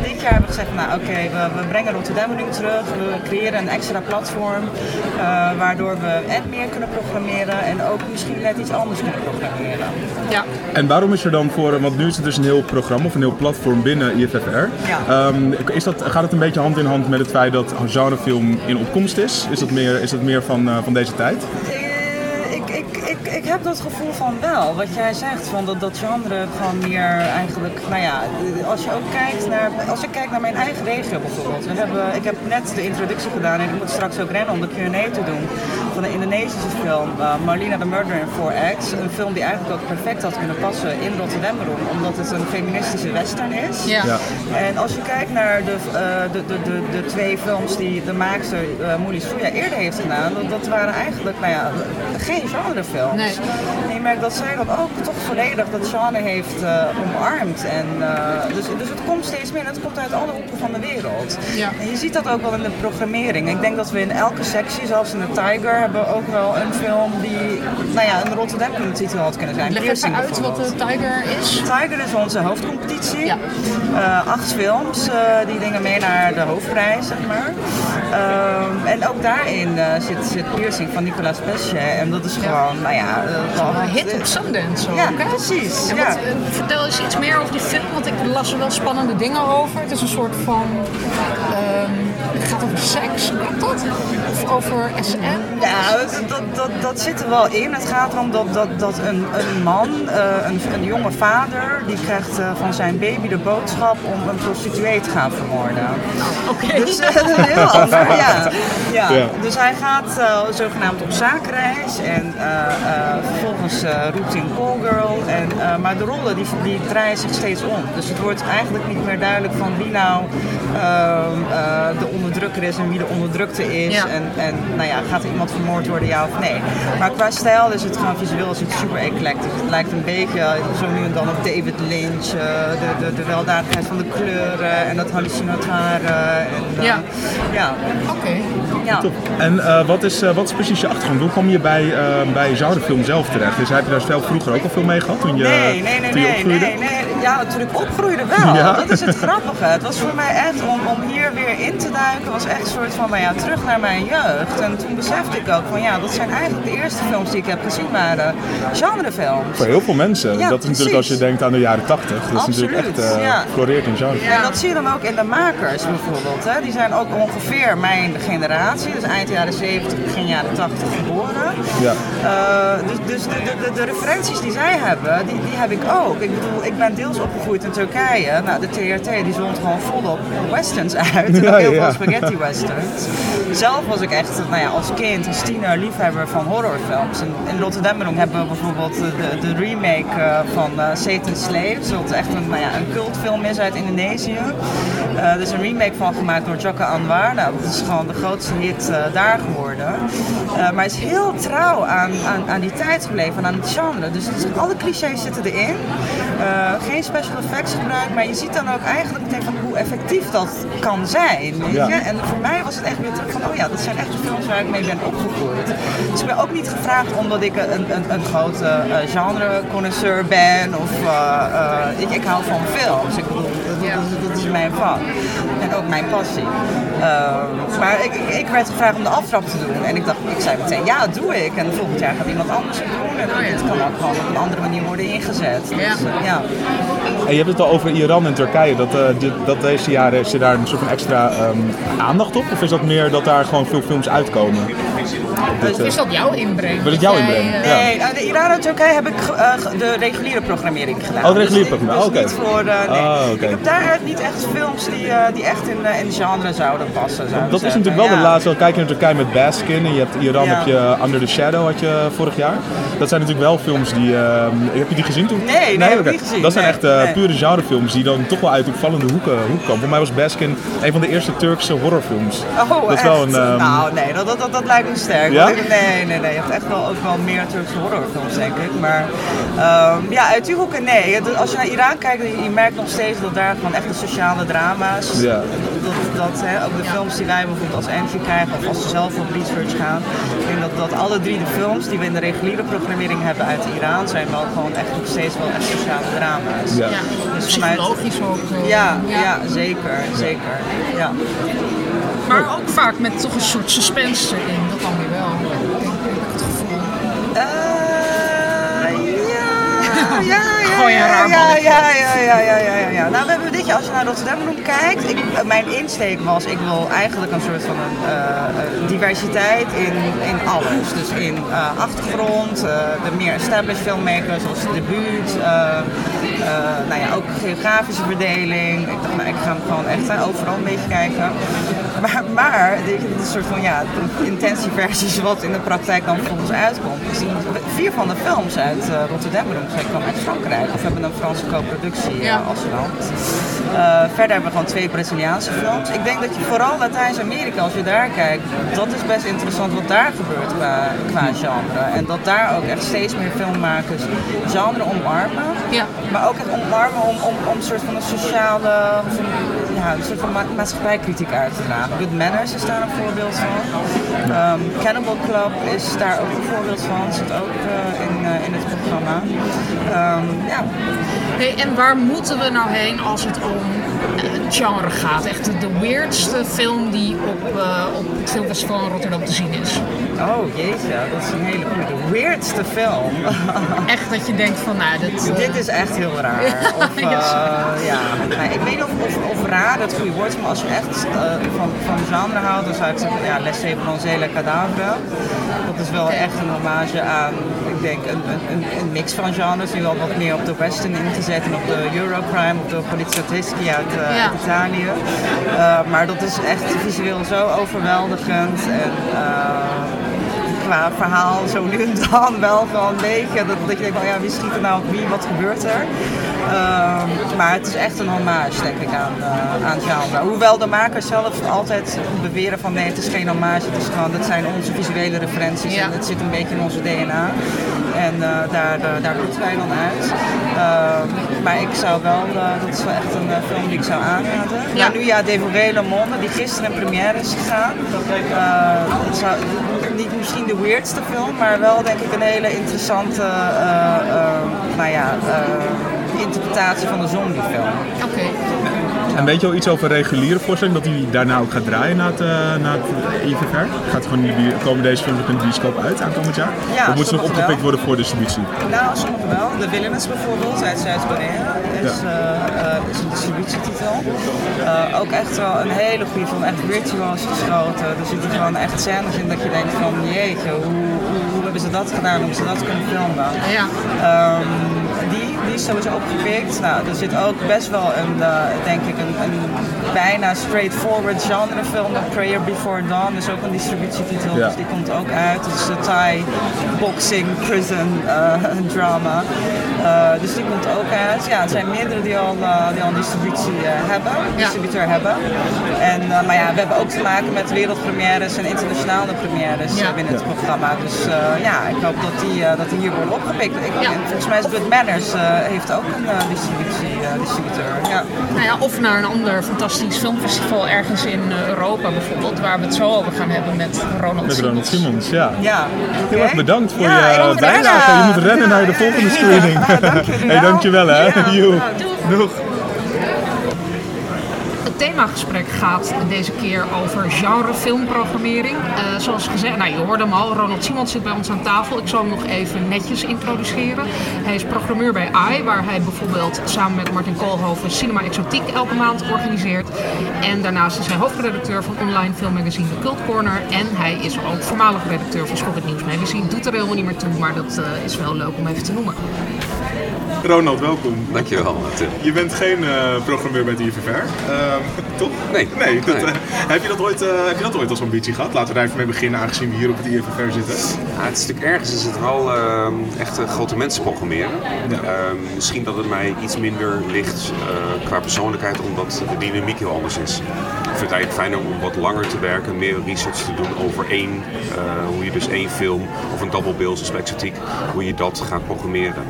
dit jaar hebben we gezegd, nou oké, okay, we, we, brengen Rotterdam nu terug. We creëren een extra platform. waardoor we en meer kunnen programmeren en ook misschien net iets anders kunnen programmeren. Ja. En waarom is er dan voor, want nu is het dus een heel programma of een heel platform binnen IFFR. Ja. Um, is dat, gaat het een beetje hand in hand met het feit dat genrefilm in opkomst is? Is dat meer, is dat meer van, uh, van deze tijd? Ik, ik, heb dat gevoel van wel. Wat jij zegt, van dat, dat genre gewoon meer eigenlijk, nou ja, als je ook kijkt naar, als ik kijk naar mijn eigen regio bijvoorbeeld. We hebben, ik heb net de introductie gedaan en ik moet straks ook rennen om de Q&A te doen van een Indonesische film, uh, Marlena the Murderer in 4X. Een film die eigenlijk ook perfect had kunnen passen in Rotterdam, omdat het een feministische western is. Ja. Ja. En als je kijkt naar de, uh, de, de, de, de twee films die de maakster uh, Moelie Souya eerder heeft gedaan, dat, dat waren eigenlijk nou ja, geen genrefilms. Nee. En je merkt dat zij dat ook toch volledig dat genre heeft omarmd. En, dus, dus het komt steeds meer en het komt uit alle hoeken van de wereld. Ja. En je ziet dat ook wel in de programmering. Ik denk dat we in elke sectie, zelfs in de Tiger, hebben ook wel een film die nou ja, een Rotterdam titel had kunnen zijn. Leg even uit wat de Tiger is. Tiger is onze hoofdcompetitie. Ja. Uh, acht films, uh, die dingen mee naar de hoofdprijs, zeg maar. Uh, en ook daarin uh, zit, zit Piercing van Nicolas Pesce. En dat is gewoon, nou ja... een hit op Sundance ook, Ja, hè? precies. En ja. wat, vertel eens iets meer over die film, want ik las er wel spannende dingen over. Het is een soort van... Het gaat over seks, klopt dat? Of over SM? Ja, dat, dat, dat, dat, zit er wel in. Het gaat erom dat, dat, dat een, een man, uh, een, een jonge vader, die krijgt uh, van zijn baby de boodschap om een prostituee te gaan vermoorden. Oké. Okay. Dus uh, dat is heel anders, ja. ja. ja. Dus hij gaat zogenaamd op zaakreis en vervolgens roept hij een callgirl. En, maar de rollen die, die draaien zich steeds om. Dus het wordt eigenlijk niet meer duidelijk van wie nou ehm, de onderdrukking onderdrukker is en wie de onderdrukte is. Ja. En, en nou ja, gaat er iemand vermoord worden, ja of nee. Maar qua stijl is het gewoon visueel is het super eclectisch. Het lijkt een beetje eh, zo nu en dan op David Lynch. eh, de, de, de weldadigheid van de kleuren en dat hallucinatoire. En, eh, Ja. ja. Oké. ja. En eh, wat, is, eh, wat is precies je achtergrond? Hoe kom je bij, eh, bij genrefilm zelf terecht? Dus heb je daar zelf vroeger ook al veel mee gehad toen je, Nee, nee, nee, toen je nee, opgroeide? nee, nee. Ja, toen ik opgroeide wel. Ja. Dat is het grappige. Het was voor mij echt, om, om hier weer in te duiken, was echt een soort van, nou ja, terug naar mijn jeugd. En toen besefte ik ook van, ja, dat zijn eigenlijk de eerste films die ik heb gezien waren genrefilms. Voor heel veel mensen. Ja, dat is natuurlijk als je denkt aan de jaren 80. Dat is natuurlijk echt ja. floreert in genre. En dat zie je dan ook in de makers bijvoorbeeld. Hè. Die zijn ook ongeveer mijn generatie, dus eind jaren 70, begin jaren 80 geboren. Ja. Eh, dus dus de, de, de, de referenties die zij hebben, die, die heb ik ook. Ik bedoel, ik ben deels opgegroeid in Turkije. Nou, de TRT die zond gewoon volop westerns uit. En Ja, ook heel ja. veel spaghetti westerns. Zelf was ik echt nou ja, als kind, als tiener, liefhebber van horrorfilms. En in Rotterdam hebben we bijvoorbeeld de, de remake eh, van eh, Satan's Slaves. Wat echt een, nou ja, een cultfilm is uit Indonesië. Eh, er is een remake van gemaakt door Jaka Anwar. Nou, dat is gewoon de grootste hit daar geworden. Maar hij is heel trouw aan, aan, aan die tijd gebleven en aan het genre. Dus alle clichés zitten erin. Geen special effects gebruikt, maar je ziet dan ook eigenlijk hoe effectief dat kan zijn. Weet Ja. En voor mij was het echt weer terug van, oh ja, dat zijn echt de films waar ik mee ben opgegroeid. Dus ik ben ook niet gevraagd omdat ik een, een, een grote eh, genre-connoisseur ben of eh, eh, ik, hou van films. Ik dat, dat, is- dat is mijn vak en ook mijn passie. Eh, maar ik, ik, werd gevraagd om de aftrap te doen en ik dacht, ik zei meteen ja, dat doe ik. En volgend jaar gaat iemand anders het doen en Oh het kan ook gewoon op een andere manier worden ingezet. Dus, Ja. eh, ja. En je hebt het al over Iran en Turkije. Dat, eh, dit- dat deze jaren, is je daar een soort van extra ehm, aandacht op? Of is dat meer dat daar gewoon veel films uitkomen? Dit, eh, Is dat jouw inbreng? Was het jouw inbreng? Ja. Nee, nou, de Iran en Turkije heb ik de reguliere programmering gedaan. Oh, de reguliere Dus programmering, Dus oké. nee. Ah, oké. Ik heb daaruit niet echt films die, eh, die echt in, eh, in genre zouden passen. Dat is zeggen. natuurlijk wel de laatste. Kijk je naar Turkije met Baskin en je hebt Iran Ja. heb je Under the Shadow had je vorig jaar. Dat zijn natuurlijk wel films die. ehm, heb je die gezien toen? Nee, nee, heb ik niet gezien. Dat zijn echt eh, nee. pure genrefilms die dan toch wel uit opvallende hoeken, hoeken komen. Voor mij was Baskin een van de eerste Turkse horrorfilms. Oh, dat is echt? wel een. ehm, Nou, nee, dat, dat, dat, dat lijkt me sterk. Ja? Nee, nee, nee. Je hebt echt wel ook wel meer Turkse horrorfilms, denk ik. Maar ehm, ja, uit die hoeken, nee. Als je naar Iran kijkt, je merkt nog steeds dat daar gewoon echt de sociale drama's. Ja. Dat, dat, hè, ook de films die wij bijvoorbeeld als entry krijgen, of als ze zelf op research gaan. Ik denk dat, dat alle drie de films die we in de reguliere programmering hebben uit Iran, zijn wel gewoon echt nog steeds wel echt sociale drama's. Ja. Ja, Dus vanuit- psychologisch ook. Ja, ja, zeker, zeker. Ja. Maar ook vaak met toch een soort suspense erin. Dat dan ja, ja, ja, ja, ja, ja, ja, ja, ja. Nou, we hebben dit jaar, als je naar Rotterdam Room kijkt, ik, eh, mijn insteek was, ik wil eigenlijk een soort van een, eh, eh, diversiteit in, in alles. Dus in achtergrond, de meer established filmmakers zoals de buurt, eh, eh, nou ja, ook geografische verdeling. Ik dacht, nou, ik ga hem gewoon echt overal een beetje kijken. Maar, maar dit is een soort van ja, de intentieversies wat in de praktijk dan volgens uitkomt. Dus vier van de films uit eh, Rotterdam zijn komen uit Frankrijk of hebben een Franse co-productie eh, Ja. als land. Eh, verder hebben we gewoon twee Braziliaanse films. Ik denk dat je vooral Latijns-Amerika, als je daar kijkt, dat is best interessant wat daar gebeurt qua, qua genre. En dat daar ook echt steeds meer filmmakers genre omarmen. Ja. Maar ook echt omarmen om, om, om een soort van een sociale, of een, soort van ma maatschappijkritiek uit te dragen. Good Manners is daar een voorbeeld van. Ehm, Cannibal Club is daar ook een voorbeeld van. Zit ook eh, in, eh, in het programma. Ehm, ja, En waar moeten we nou heen als het om eh, het genre gaat? Echt de, weirdste film die op, eh, op het filmfestival in Rotterdam te zien is. Oh jeetje, dat is een hele goede. De weirdste film. Echt dat je denkt van, nou, dit... eh, Dit is echt heel raar. Of, ja. Ik weet niet of, of, of raar het goede woord is, maar als je echt van, van genre houdt, dan zou ik zeggen, ja, Laissez bronzer le cadavre. Dat is wel echt een hommage aan, denk, een, een, een, mix van genres. Nu wel wat meer op de western in te zetten, op de Eurocrime, op de polizioteschi uit, Ja. uit Italië. Eh, maar dat is echt visueel zo overweldigend. En, eh, qua verhaal zo nu en dan wel gewoon beetje. Dat, dat je denkt, van ja, wie schiet er nou op wie, wat gebeurt er? Ehm, maar het is echt een hommage, denk ik, aan, eh, aan het genre. Hoewel de makers zelf altijd beweren van nee, het is geen hommage, het is gewoon, dat zijn onze visuele referenties Ja. en het zit een beetje in onze DNA. En eh, daar, uh, daar putten wij dan uit. Ehm, maar ik zou wel, dat is wel echt een film die ik zou aanraden. Ja. Ja. nu ja, Devoré Le Monde, die gisteren in première is gegaan. Eh, het zou, niet misschien de weirdste film, maar wel denk ik een hele interessante nou ja, interpretatie van de zombiefilm. Oké. En weet je al iets over reguliere voorstelling, dat hij daarna ook gaat draaien na het, uh, na het IVR? Gaat gewoon in de bios- komen deze films ook in de bioscoop uit aankomend jaar? Ja, of moet ze nog opgepikt wel. worden voor distributie? Nou, sommige wel. De Villainous bijvoorbeeld uit Zuid-Korea is, Ja. eh, eh, is een distributietitel. Eh, ook echt wel een hele goede film, echt virtuoos geschoten. Er zitten gewoon echt scènes in dat je denkt van jeetje, hoe, hoe, hoe hebben ze dat gedaan, hebben ze dat kunnen filmen. Ja. Ehm, die, is sowieso opgepikt. Nou, er zit ook best wel een, eh, denk ik, een, een bijna straightforward genrefilm, Prayer Before Dawn, is ook een distributietitel, Ja. dus die komt ook uit. Het is de Thai boxing prison eh, drama. Eh, dus die komt ook uit. Ja, er zijn meerdere die al, eh, die al een distributie eh, hebben, distributeur hebben. En, eh, maar ja, we hebben ook te maken met wereldpremières en internationale premières Ja. binnen het programma. Dus eh, ja, ik hoop dat die, eh, dat die hier worden opgepikt. Ik, Ja. en volgens mij is Good Manners heeft ook een eh, distributie, eh, distributeur. Ja. Nou ja, of naar een ander fantastisch filmfestival ergens in eh, Europa bijvoorbeeld, waar we het zo over gaan hebben met Ronald Met Ronald Simmons. Ja. Ja, Heel erg bedankt voor Ja, je bijdrage. Je moet rennen naar de volgende screening. Ja, dankjewel. hey, dankjewel hè. Doeg. Doeg. Themagesprek gaat deze keer over genre filmprogrammering. Eh, zoals gezegd, nou je hoorde hem al, Ronald Simons zit bij ons aan tafel. Ik zal hem nog even netjes introduceren. Hij is programmeur bij AI, waar hij bijvoorbeeld samen met Martin Koolhoven Cinema Exotiek elke maand organiseert. En daarnaast is hij hoofdredacteur van online filmmagazine The Cult Corner. En hij is ook voormalig redacteur van Schok Nieuws Magazine. Doet er helemaal niet meer toe, maar dat eh, is wel leuk om even te noemen. Ronald, welkom. Dankjewel, Tim. Je bent geen eh, programmeur bij de IVR, ehm, toch? Nee. Nee, dat, Nee. eh, heb, je dat ooit, eh, heb je dat ooit als ambitie gehad? Laten we daar even mee beginnen, aangezien we hier op het IVR zitten. Ja, het is natuurlijk ergens is het wel ehm, echt grote mensen programmeren. Ja. Ehm, misschien dat het mij iets minder ligt qua persoonlijkheid, omdat de dynamiek heel anders is. Ik vind het eigenlijk fijner om wat langer te werken, meer research te doen over één, hoe je dus één film of een double bill zoals Exotiek, hoe je dat gaat programmeren.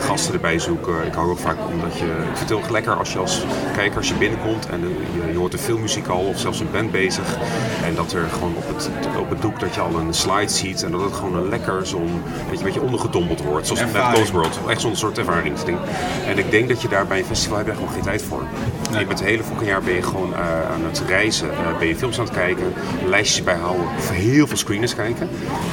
Gasten erbij zoeken. Ik hou ook vaak omdat je, ik vind het heel erg lekker als je als kijker als je binnenkomt en je, je hoort een filmmuziek al of zelfs een band bezig en dat er gewoon op het, op het doek dat je al een slide ziet en dat het gewoon een lekker zo'n beetje, een beetje ondergedompeld wordt. Zoals met. Ghost World. Echt zo'n soort ervaringsding. En ik denk dat je daar bij een festival heb je gewoon geen tijd voor. Je bent het hele fucking jaar ben je gewoon eh, aan het reizen, eh, ben je films aan het kijken, lijstjes bijhouden, of heel veel screeners kijken.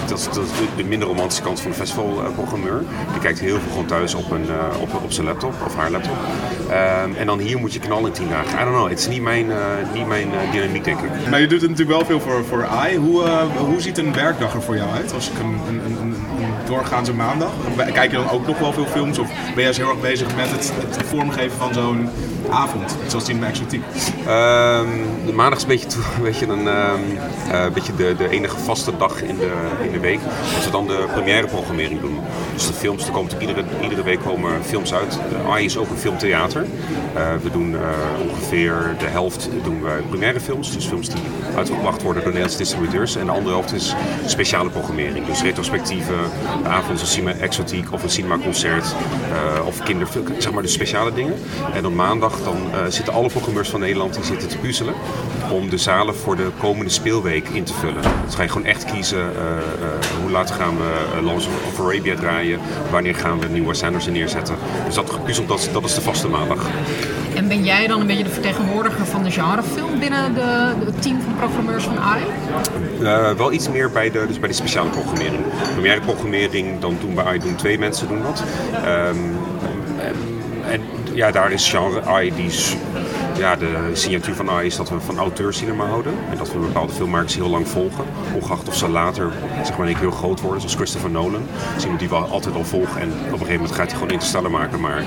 Dat is, dat is de, de minder romantische kant van de festivalprogrammeur. Die kijkt heel veel gewoon thuis op, een, op, op zijn laptop of haar laptop. Ehm, en dan hier moet je knallen in tien dagen. I don't know, het is niet mijn, eh, niet mijn eh, dynamiek denk ik. Maar je doet natuurlijk wel veel voor, voor AI. Hoe, eh, hoe ziet een werkdag er voor jou uit? Als ik een, een, een, een doorgaanse maandag. Kijk je dan ook nog wel veel films? Of ben je juist heel erg bezig met het, het vormgeven van zo'n avond? Zoals die in Exotiek. Ehm, de maandag is een beetje, een beetje, ehm, eh, beetje de, de enige vaste dag in de, in de week. Dat we dan de première programmering doen. Dus de films, er komen iedere, iedere week komen films uit. De AI is ook een filmtheater. Eh, we doen eh, ongeveer de helft doen we première films. Dus films die uitgebracht worden door Nederlandse distributeurs. En de andere helft is speciale programmering. Dus retrospectieve avonden als cinema exotiek of een cinemaconcert. eh of kinderfilm, zeg maar de speciale dingen. En op maandag dan eh, zitten alle programmeurs van Nederland die zitten te puzzelen om de zalen voor de komende speelweek in te vullen. Dus ga je gewoon echt kiezen eh, hoe laat gaan we uh, Lawrence of Arabia draaien, wanneer gaan we nieuwe Sanders neerzetten. Dus dat gepuzzeld, dat, dat is de vaste maandag. En ben jij dan een beetje de vertegenwoordiger van de genrefilm binnen het team van programmeurs van AI? Eh, wel iets meer bij de, dus bij de speciale programmering. Première programmering, dan doen bij AI doen twee mensen doen dat. Ehm, en, en ja, daar is genre AI die ja, de signatuur van AI is dat we van auteurscinema houden. En dat we bepaalde filmmakers heel lang volgen. Ongeacht of ze later zeg maar, keer heel groot worden, zoals Christopher Nolan. Dat is iemand die we altijd al volgen. En op een gegeven moment gaat hij gewoon Interstellar maken. Maar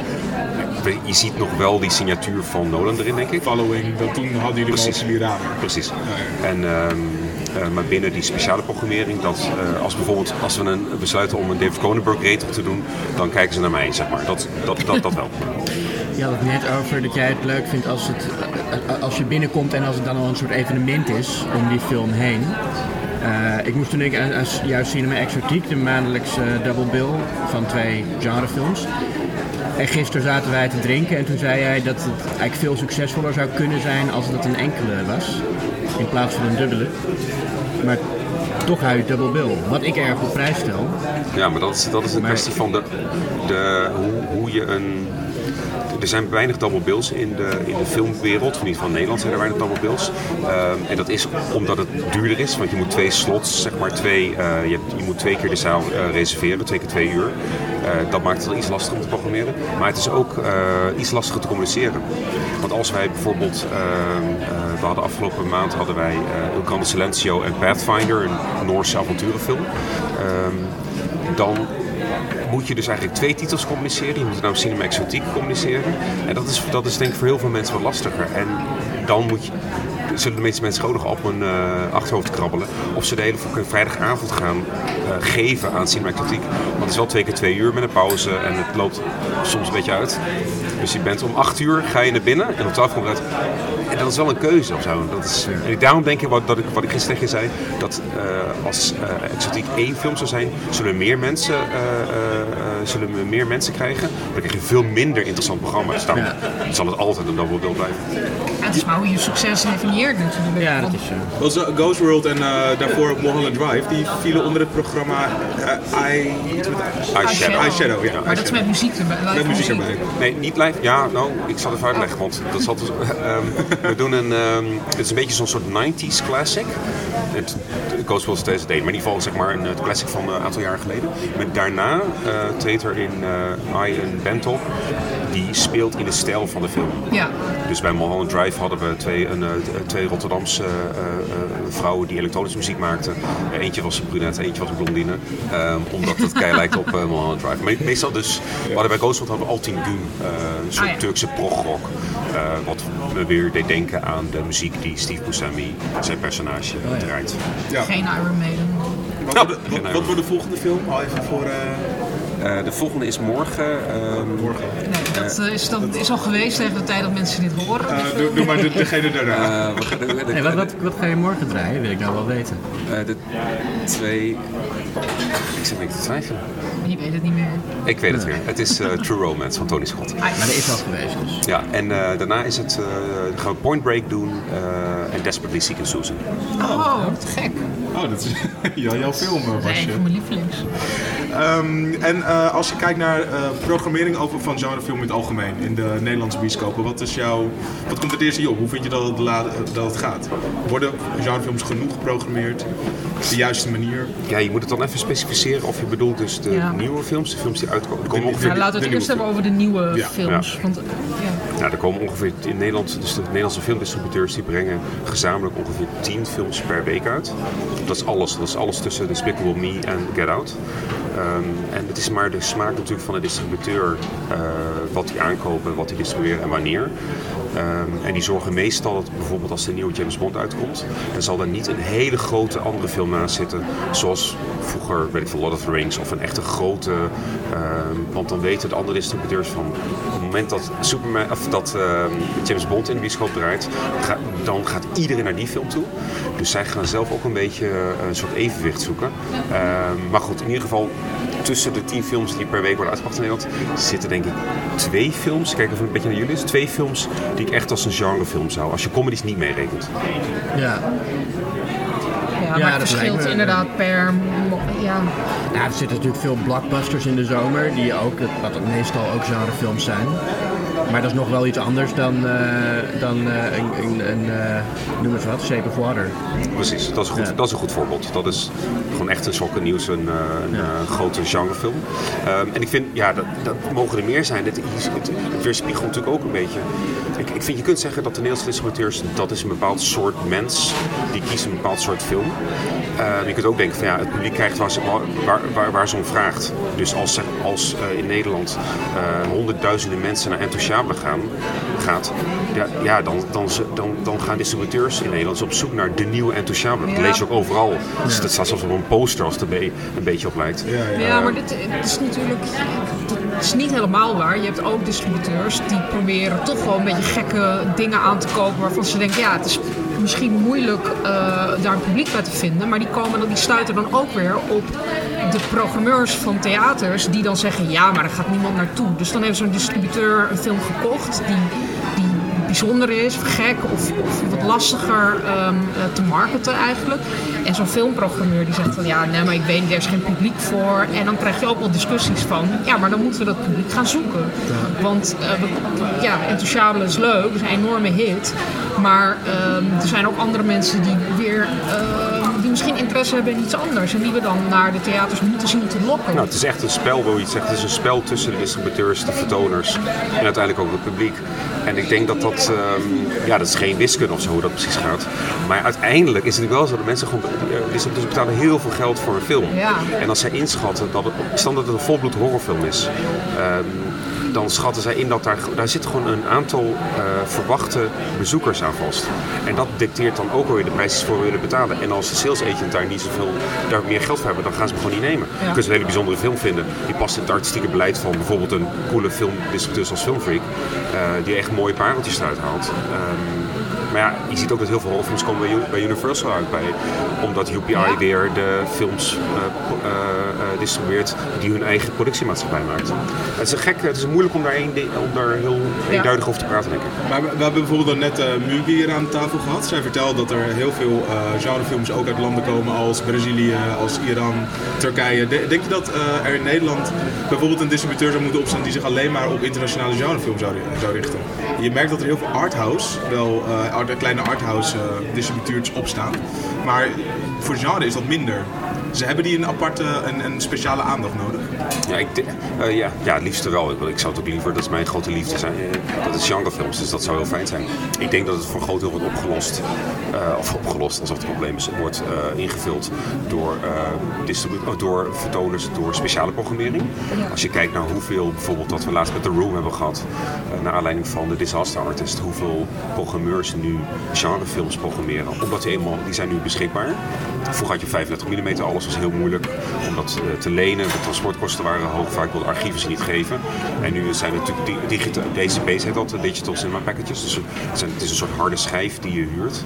je ziet nog wel die signatuur van Nolan erin, denk ik. Following, dat toen hadden jullie Precies. op die radar. Precies. En, ehm, eh, maar binnen die speciale programmering, dat, eh, als bijvoorbeeld als we een, besluiten om een David Cronenberg retro te doen, dan kijken ze naar mij, zeg maar. Dat, dat, dat, dat wel. je had het net over dat jij het leuk vindt als, het, eh, als je binnenkomt en als het dan al een soort evenement is om die film heen. Eh, ik moest toen denken aan, aan juist Cinema Exotiek, de maandelijkse double bill van twee genrefilms. En gisteren zaten wij te drinken en toen zei hij dat het eigenlijk veel succesvoller zou kunnen zijn als dat een enkele was. In plaats van een dubbele. Maar toch hou je double bill. Wat ik erg op prijs stel. Ja, maar dat is, dat is een Maar- kwestie van de, de, hoe, hoe je een... Er zijn weinig double in de, in de filmwereld, of niet van Nederland zijn er weinig double. Ehm, en dat is omdat het duurder is, want je moet twee slots, zeg maar twee, eh, je, je moet twee keer de zaal eh, reserveren, twee keer twee uur. Eh, dat maakt het iets lastiger om te programmeren. Maar het is ook iets lastiger te communiceren. Want als wij bijvoorbeeld, ehm, eh, we hadden afgelopen maand hadden wij Il Grande Silencio en Pathfinder, een Noorse avonturenfilm. Ehm, dan moet je dus eigenlijk twee titels communiceren. Je moet nou Cinema Exotiek communiceren. En dat is, dat is denk ik voor heel veel mensen wat lastiger. En dan moet je, zullen de meeste mensen gewoon op hun eh, achterhoofd krabbelen. Of ze de hele vrijdagavond gaan eh, geven aan Cinema Exotiek. Want het is wel twee keer twee uur met een pauze en het loopt soms een beetje uit. Dus je bent om acht uur ga je naar binnen en om twaalf komt het uit. En dat is wel een keuze of zo. Dat is, en daarom denk ik wat, dat ik, wat ik gisteren tegen zei, dat eh, als eh, Exotiek één film zou zijn, zullen we meer mensen, eh, zullen we meer mensen krijgen. Dan krijg je veel minder interessant programma. Dus daarom zal het altijd een double bill blijven. Ja, het is maar hoe je succes definieert natuurlijk. Ja, dat is zo. Was, eh, Ghost World en eh, daarvoor Mulholland Drive, die vielen onder het programma eh, I... Eyeshadow. Eyeshadow, ja. Maar dat is met muziek erbij. live Met muziek erbij. Nee, niet live. Ja, nou, ik zal het even uitleggen. Want dat zat dus, ehm, we doen een. ehm, het is een beetje zo'n soort 90s classic. Het, Ghost World steeds deed, maar in ieder geval zeg maar een classic van een aantal jaar geleden. Maar daarna eh treedt er in eh I een band op die speelt in de stijl van de film. Ja. Dus bij Mulholland Drive hadden we twee, een, eh, twee Rotterdamse eh, eh, vrouwen die elektronische muziek maakten. Eentje was een brunette, eentje was een blondine. Ehm, omdat het kei lijkt op eh, Mulholland Drive. Maar meestal dus, we hadden bij Ghost World hadden we Altin eh, een soort Ah, ja. Turkse progrock. eh, wat me weer deed denken aan de muziek die Steve Buscemi, zijn personage, draait. Ja. Geen Iron Maiden. Wat, de, wat, wat wordt de volgende film? Al even voor... eh, Eh, de volgende is morgen. ehm, morgen. Nee, dat, eh, is, dat is al geweest tegen de tijd dat mensen dit horen. Eh, doe, doe maar de, degene daarna. eh, wat, Hey, wat, wat, wat ga je morgen draaien? Wil ik nou wel weten. eh, de twee. Ik zit een beetje te twijfelen. Je weet het niet meer. Ik weet het weer. Het is eh, True Romance van Tony Scott. Ah, Maar dat is al geweest dus. Ja, en eh, daarna is het, eh, gaan we Point Break doen eh, en Desperately Seeking Susan. Oh, wat gek. Oh, dat is ja, jouw film, eh, Dat is een Basje. van mijn lievelings. Ehm, en eh, als je kijkt naar eh, programmering over van genrefilm in het algemeen in de Nederlandse bioscopen, wat, is jouw, wat komt het eerst in je op? Hoe vind je dat het, la- dat het gaat? Worden genrefilms genoeg geprogrammeerd? Op de juiste manier? Ja, je moet het dan even specificeren of je bedoelt dus de Ja. nieuwe films, de films die uitkomen. Komen De- ongeveer, Nou, laten we het eerst hebben over de nieuwe Ja, films. ja. Want, ja. Ja, er komen ongeveer in Nederland, dus de Nederlandse filmdistributeurs die brengen gezamenlijk ongeveer 10 films per week uit. Dat is alles. Dat is alles tussen Despicable Me en Get Out. Ehm, en het is maar de smaak natuurlijk van de distributeur eh, wat die aankopen, wat die distribueren en wanneer. Ehm, en die zorgen meestal dat bijvoorbeeld als de nieuwe James Bond uitkomt, dan zal er niet een hele grote andere film naast zitten. Zoals vroeger, weet ik veel, Lord of the Rings of een echte grote. ehm, want dan weten de andere distributeurs van op het moment dat, of dat ehm, James Bond in de bioscoop draait, dan gaat iedereen naar die film toe. Dus zij gaan zelf ook een beetje eh, een soort evenwicht zoeken. Maar goed, in ieder geval tussen de tien films die per week worden uitgebracht in Nederland zitten denk ik twee films. Kijk even een beetje naar jullie. Twee films die ik echt als een genrefilm zou. Als je comedies niet meerekent. Ja. Ja, Ja, maar het dat verschilt me- inderdaad per... Ja, Ja, er zitten natuurlijk veel blockbusters in de zomer, die ook, wat meestal ook genrefilms zijn. Maar dat is nog wel iets anders dan, eh, dan eh, een, een, een eh, noem eens wat, Shape of Water. Precies, dat is, een goed, Ja. dat is een goed voorbeeld. Dat is gewoon echt een sokken nieuws, een, een grote genrefilm. Ehm, en ik vind, ja, dat, dat mogen er meer zijn. Dit, het, het weerspiegelt natuurlijk ook een beetje. Ik, ik vind, je kunt zeggen dat de Nederlandse distributeurs, dat is een bepaald soort mens. Die kiezen een bepaald soort film. Ehm, je kunt ook denken van ja, het publiek krijgt waar, ze, waar, waar, waar, ze om vraagt. Dus als, als eh, in Nederland eh, honderdduizenden mensen naar Enthousiasme gaan, gaat, ja, ja dan, dan, dan, dan gaan distributeurs in Nederland op zoek naar de nieuwe Enthousiasme. Dat lees je ook overal. Dus dat staat zelfs op een poster als het er een beetje op lijkt. Ja, maar dit, dit is natuurlijk dit is niet helemaal waar. Je hebt ook distributeurs die proberen toch wel een beetje gekke dingen aan te kopen waarvan ze denken, ja, het is misschien moeilijk eh, daar een publiek bij te vinden, maar die komen dan, die stuiten dan ook weer op de programmeurs van theaters die dan zeggen, ja, maar daar gaat niemand naartoe. Dus dan heeft zo'n distributeur een film gekocht die, die bijzonder is, of gek of, of wat lastiger ehm, eh, te marketen eigenlijk. En zo'n filmprogrammeur die zegt van ja, nee, maar ik weet niet, er is geen publiek voor. En dan krijg je ook wel discussies van ja, maar dan moeten we dat publiek gaan zoeken. Want eh, we- ja, Enthousiasme is leuk, is een enorme hit. Maar ehm, er zijn ook andere mensen die weer die misschien interesse hebben in iets anders. En die we dan naar de theaters moeten zien te lokken. Nou, het is echt een spel, wil je het zeggen. Het is een spel tussen de distributeurs, de vertoners en uiteindelijk ook het publiek. En ik denk dat dat, ehm, ja, dat is geen wiskunde of zo hoe dat precies gaat. Maar uiteindelijk is het wel zo dat mensen gewoon, eh, distributeurs betalen heel veel geld voor een film. Ja. En als zij inschatten dat het, stel dat het een volbloed horrorfilm is, ehm, dan schatten zij in dat daar, daar zit gewoon een aantal eh, verwachte bezoekers aan vast. En dat dicteert dan ook weer de prijzen voor willen betalen. En als de sales agent daar niet zoveel, daar meer geld voor hebben, dan gaan ze hem gewoon niet nemen. Ja. Je kunt een hele bijzondere film vinden. Die past in het artistieke beleid van bijvoorbeeld een coole filmdistributeur zoals Filmfreak. eh, die echt mooie pareltjes eruit haalt. Ehm, maar ja, je ziet ook dat heel veel horrorfilms komen bij, Universal uit. Bij, omdat UPI Ja. weer de films eh, eh, eh, distribueert die hun eigen productiemaatschappij maakt. Het is een gek, het is moeilijk om daar, één ding- om daar heel eenduidig over te praten, denk ik. Maar we, we hebben bijvoorbeeld net uh, Mugi hier aan tafel gehad. Zij vertelde dat er heel veel eh, genrefilms ook uit landen komen als Brazilië, als Iran, Turkije. De- denk je dat eh, er in Nederland bijvoorbeeld een distributeur zou moeten opstaan die zich alleen maar op internationale genrefilms zou, zou richten? Je merkt dat er heel veel arthouse, wel art- kleine arthouse eh, distributeurs opstaan. Maar voor genre is dat minder. Ze hebben die een aparte, een speciale aandacht nodig. Ja, ik, eh, ja, ja, het liefste wel. Ik, ik zou het ook liever, dat is mijn grote liefde zijn. eh, dat is genrefilms, dus dat zou heel fijn zijn. Ik denk dat het voor een groot deel wordt opgelost, eh, of opgelost alsof het probleem is, wordt ingevuld door, oh, door vertoners, door speciale programmering. Als je kijkt naar hoeveel, bijvoorbeeld wat we laatst met The Room hebben gehad, eh, naar aanleiding van de Disaster Artist, hoeveel programmeurs nu genrefilms programmeren, omdat die eenmaal, die zijn nu beschikbaar. Vroeger had je 35 mm, alles was heel moeilijk om dat te lenen. De transportkosten waren hoog, vaak wilden archieven ze niet geven. En nu zijn het natuurlijk di- digita- DCP's heet dat, de Digital Cinema Packages. Dus het, is een soort harde schijf die je huurt.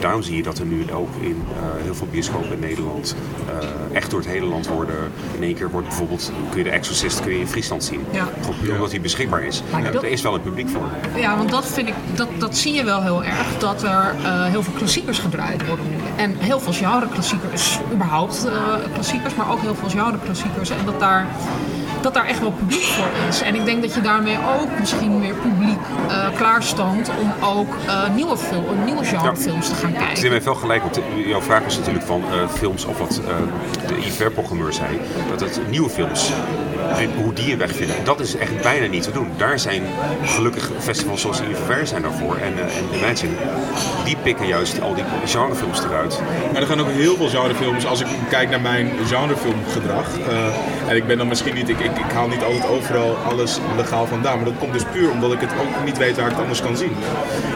Daarom zie je dat er nu ook in eh, heel veel bioscopen in Nederland eh, echt door het hele land worden. In één keer wordt bijvoorbeeld, kun je de Exorcist kun je in Friesland zien. Ja. Gewoon omdat die beschikbaar is. Maar Ja, dat- er is wel een publiek voor. Ja, want dat vind ik, dat, dat zie je wel heel erg, dat er eh, heel veel klassiekers gedraaid worden nu. En heel veel genre-klassiekers, überhaupt eh, klassiekers, maar ook heel veel genre-klassiekers. En dat daar, dat daar echt wel publiek voor is. En ik denk dat je daarmee ook misschien meer publiek eh klaarstoomt om ook eh, nieuwe, film, nieuwe genrefilms te gaan kijken. heeft mij wel gelijk, want jouw vraag was natuurlijk van eh, films of wat de IVR-programmeur zei, dat het nieuwe films hoe die een weg vinden. En dat is echt bijna niet te doen. Daar zijn gelukkig festivals zoals IVR zijn daarvoor en, eh, en Imagine, die pikken juist al die genrefilms eruit. Maar er gaan ook heel veel genrefilms, als ik kijk naar mijn genrefilmgedrag. eh, en ik ben dan misschien niet, ik, ik, ik haal niet altijd overal alles legaal vandaan. Maar dat komt dus puur omdat ik het ook niet weet waar ik het anders kan zien.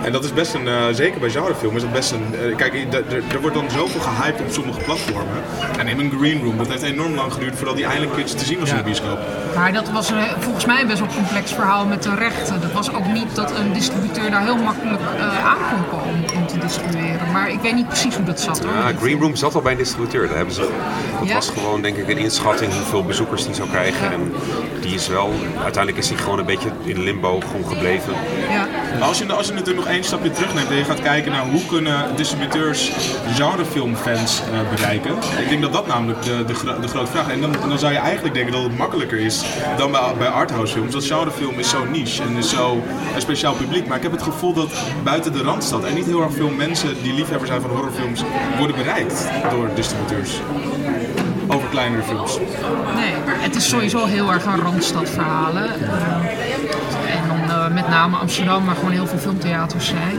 En dat is best een, eh, zeker bij genrefilm, is dat best een. eh, kijk, er- wordt dan zoveel gehyped op sommige platformen. En neem een Green Room, dat heeft enorm lang geduurd voordat die eindelijk een keertje te zien was in de bioscoop. Maar dat was eh, volgens mij best wel een complex verhaal met de rechten. Dat was ook niet dat een distributeur daar heel makkelijk eh, aan kon komen om te distribueren. Maar ik weet niet precies hoe dat zat hoor. Ja, Green Room zat al bij een distributeur. Daar hebben ze, dat Ja? was gewoon denk ik een inschatting hoeveel bezoekers die zou krijgen. En die is wel, uiteindelijk is die gewoon een beetje in limbo gewoon gebleven. Ja. Maar als je, als je natuurlijk nog één stapje terugneemt en je gaat kijken naar hoe kunnen distributeurs genrefilmfans eh, bereiken. Ik denk dat dat namelijk de, de, gro- de grote vraag is. En dan, dan zou je eigenlijk denken dat het makkelijker is dan bij, bij arthouse films. Dat genrefilm is zo niche en is zo een speciaal publiek. Maar ik heb het gevoel dat buiten de Randstad en niet heel erg veel mensen die liefhebber zijn van horrorfilms worden bereikt door distributeurs. Over kleinere films. Nee, maar het is sowieso heel erg een randstadverhalen. Eh, en dan eh, met name Amsterdam, waar gewoon heel veel filmtheaters zijn.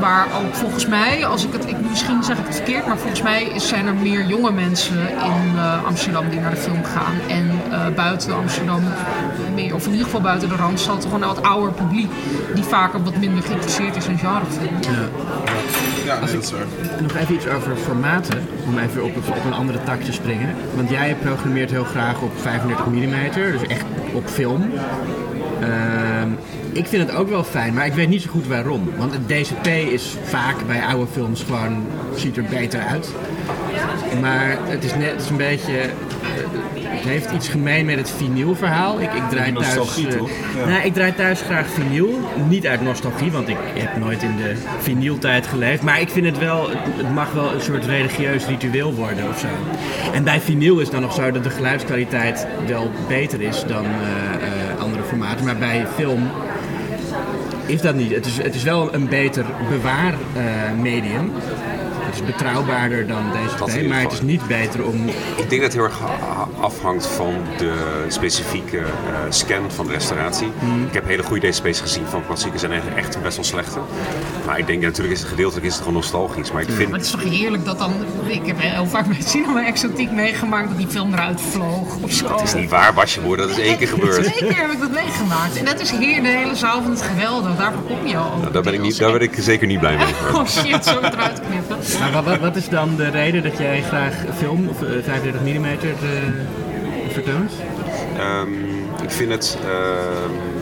Waar ook volgens mij, als ik het, ik, misschien zeg ik het verkeerd, maar volgens mij zijn er meer jonge mensen in eh, Amsterdam die naar de film gaan. En eh, buiten Amsterdam, meer, of in ieder geval buiten de Randstad, gewoon een wat ouder publiek die vaker wat minder geïnteresseerd is in genrefilm. Ja, nee, dat is waar. Nog even iets over formaten, om even op, op een andere tak te springen. Want jij programmeert heel graag op 35 mm, dus echt op film. Ehm, ik vind het ook wel fijn, maar ik weet niet zo goed waarom. Want het DCP is vaak bij oude films gewoon, ziet er beter uit. Maar het is net het is een beetje. eh, Het heeft iets gemeen met het vinylverhaal. Ik, ik draai thuis. Ja. Nou, ik draai thuis graag vinyl. Niet uit nostalgie, want ik heb nooit in de vinyltijd geleefd. Maar ik vind het wel, het, mag wel een soort religieus ritueel worden of zo. En bij vinyl is dan nog zo dat de geluidskwaliteit wel beter is dan eh, Maar bij film is dat niet. Het is, het is wel een beter bewaarmedium. het is betrouwbaarder dan Dat DCP, ieder maar het is niet beter om Ik denk dat het heel erg afhangt van de specifieke eh, scan van de restauratie. Ik heb hele goede DCP's gezien van klassiekers en eigenlijk echt best wel slechte. Maar ik denk natuurlijk is het gedeeltelijk is het gewoon nostalgisch. Maar ik vind Maar het is toch heerlijk dat dan. Ik heb heel vaak met Cinema Exotiek meegemaakt dat die film eruit vloog of zo. het is niet waar, Basje, dat is één keer gebeurd. Twee keer heb ik dat meegemaakt. En dat is hier de hele zaal van het geweldig. Daarvoor kom je al. Nou, daar, ben ik niet, daar ben ik zeker niet blij mee. Oh shit, zo eruit knippen. Maar wat, wat, is dan de reden dat jij graag film of eh, 35 mm eh, vertoont? Ehm, ik vind het. ehm,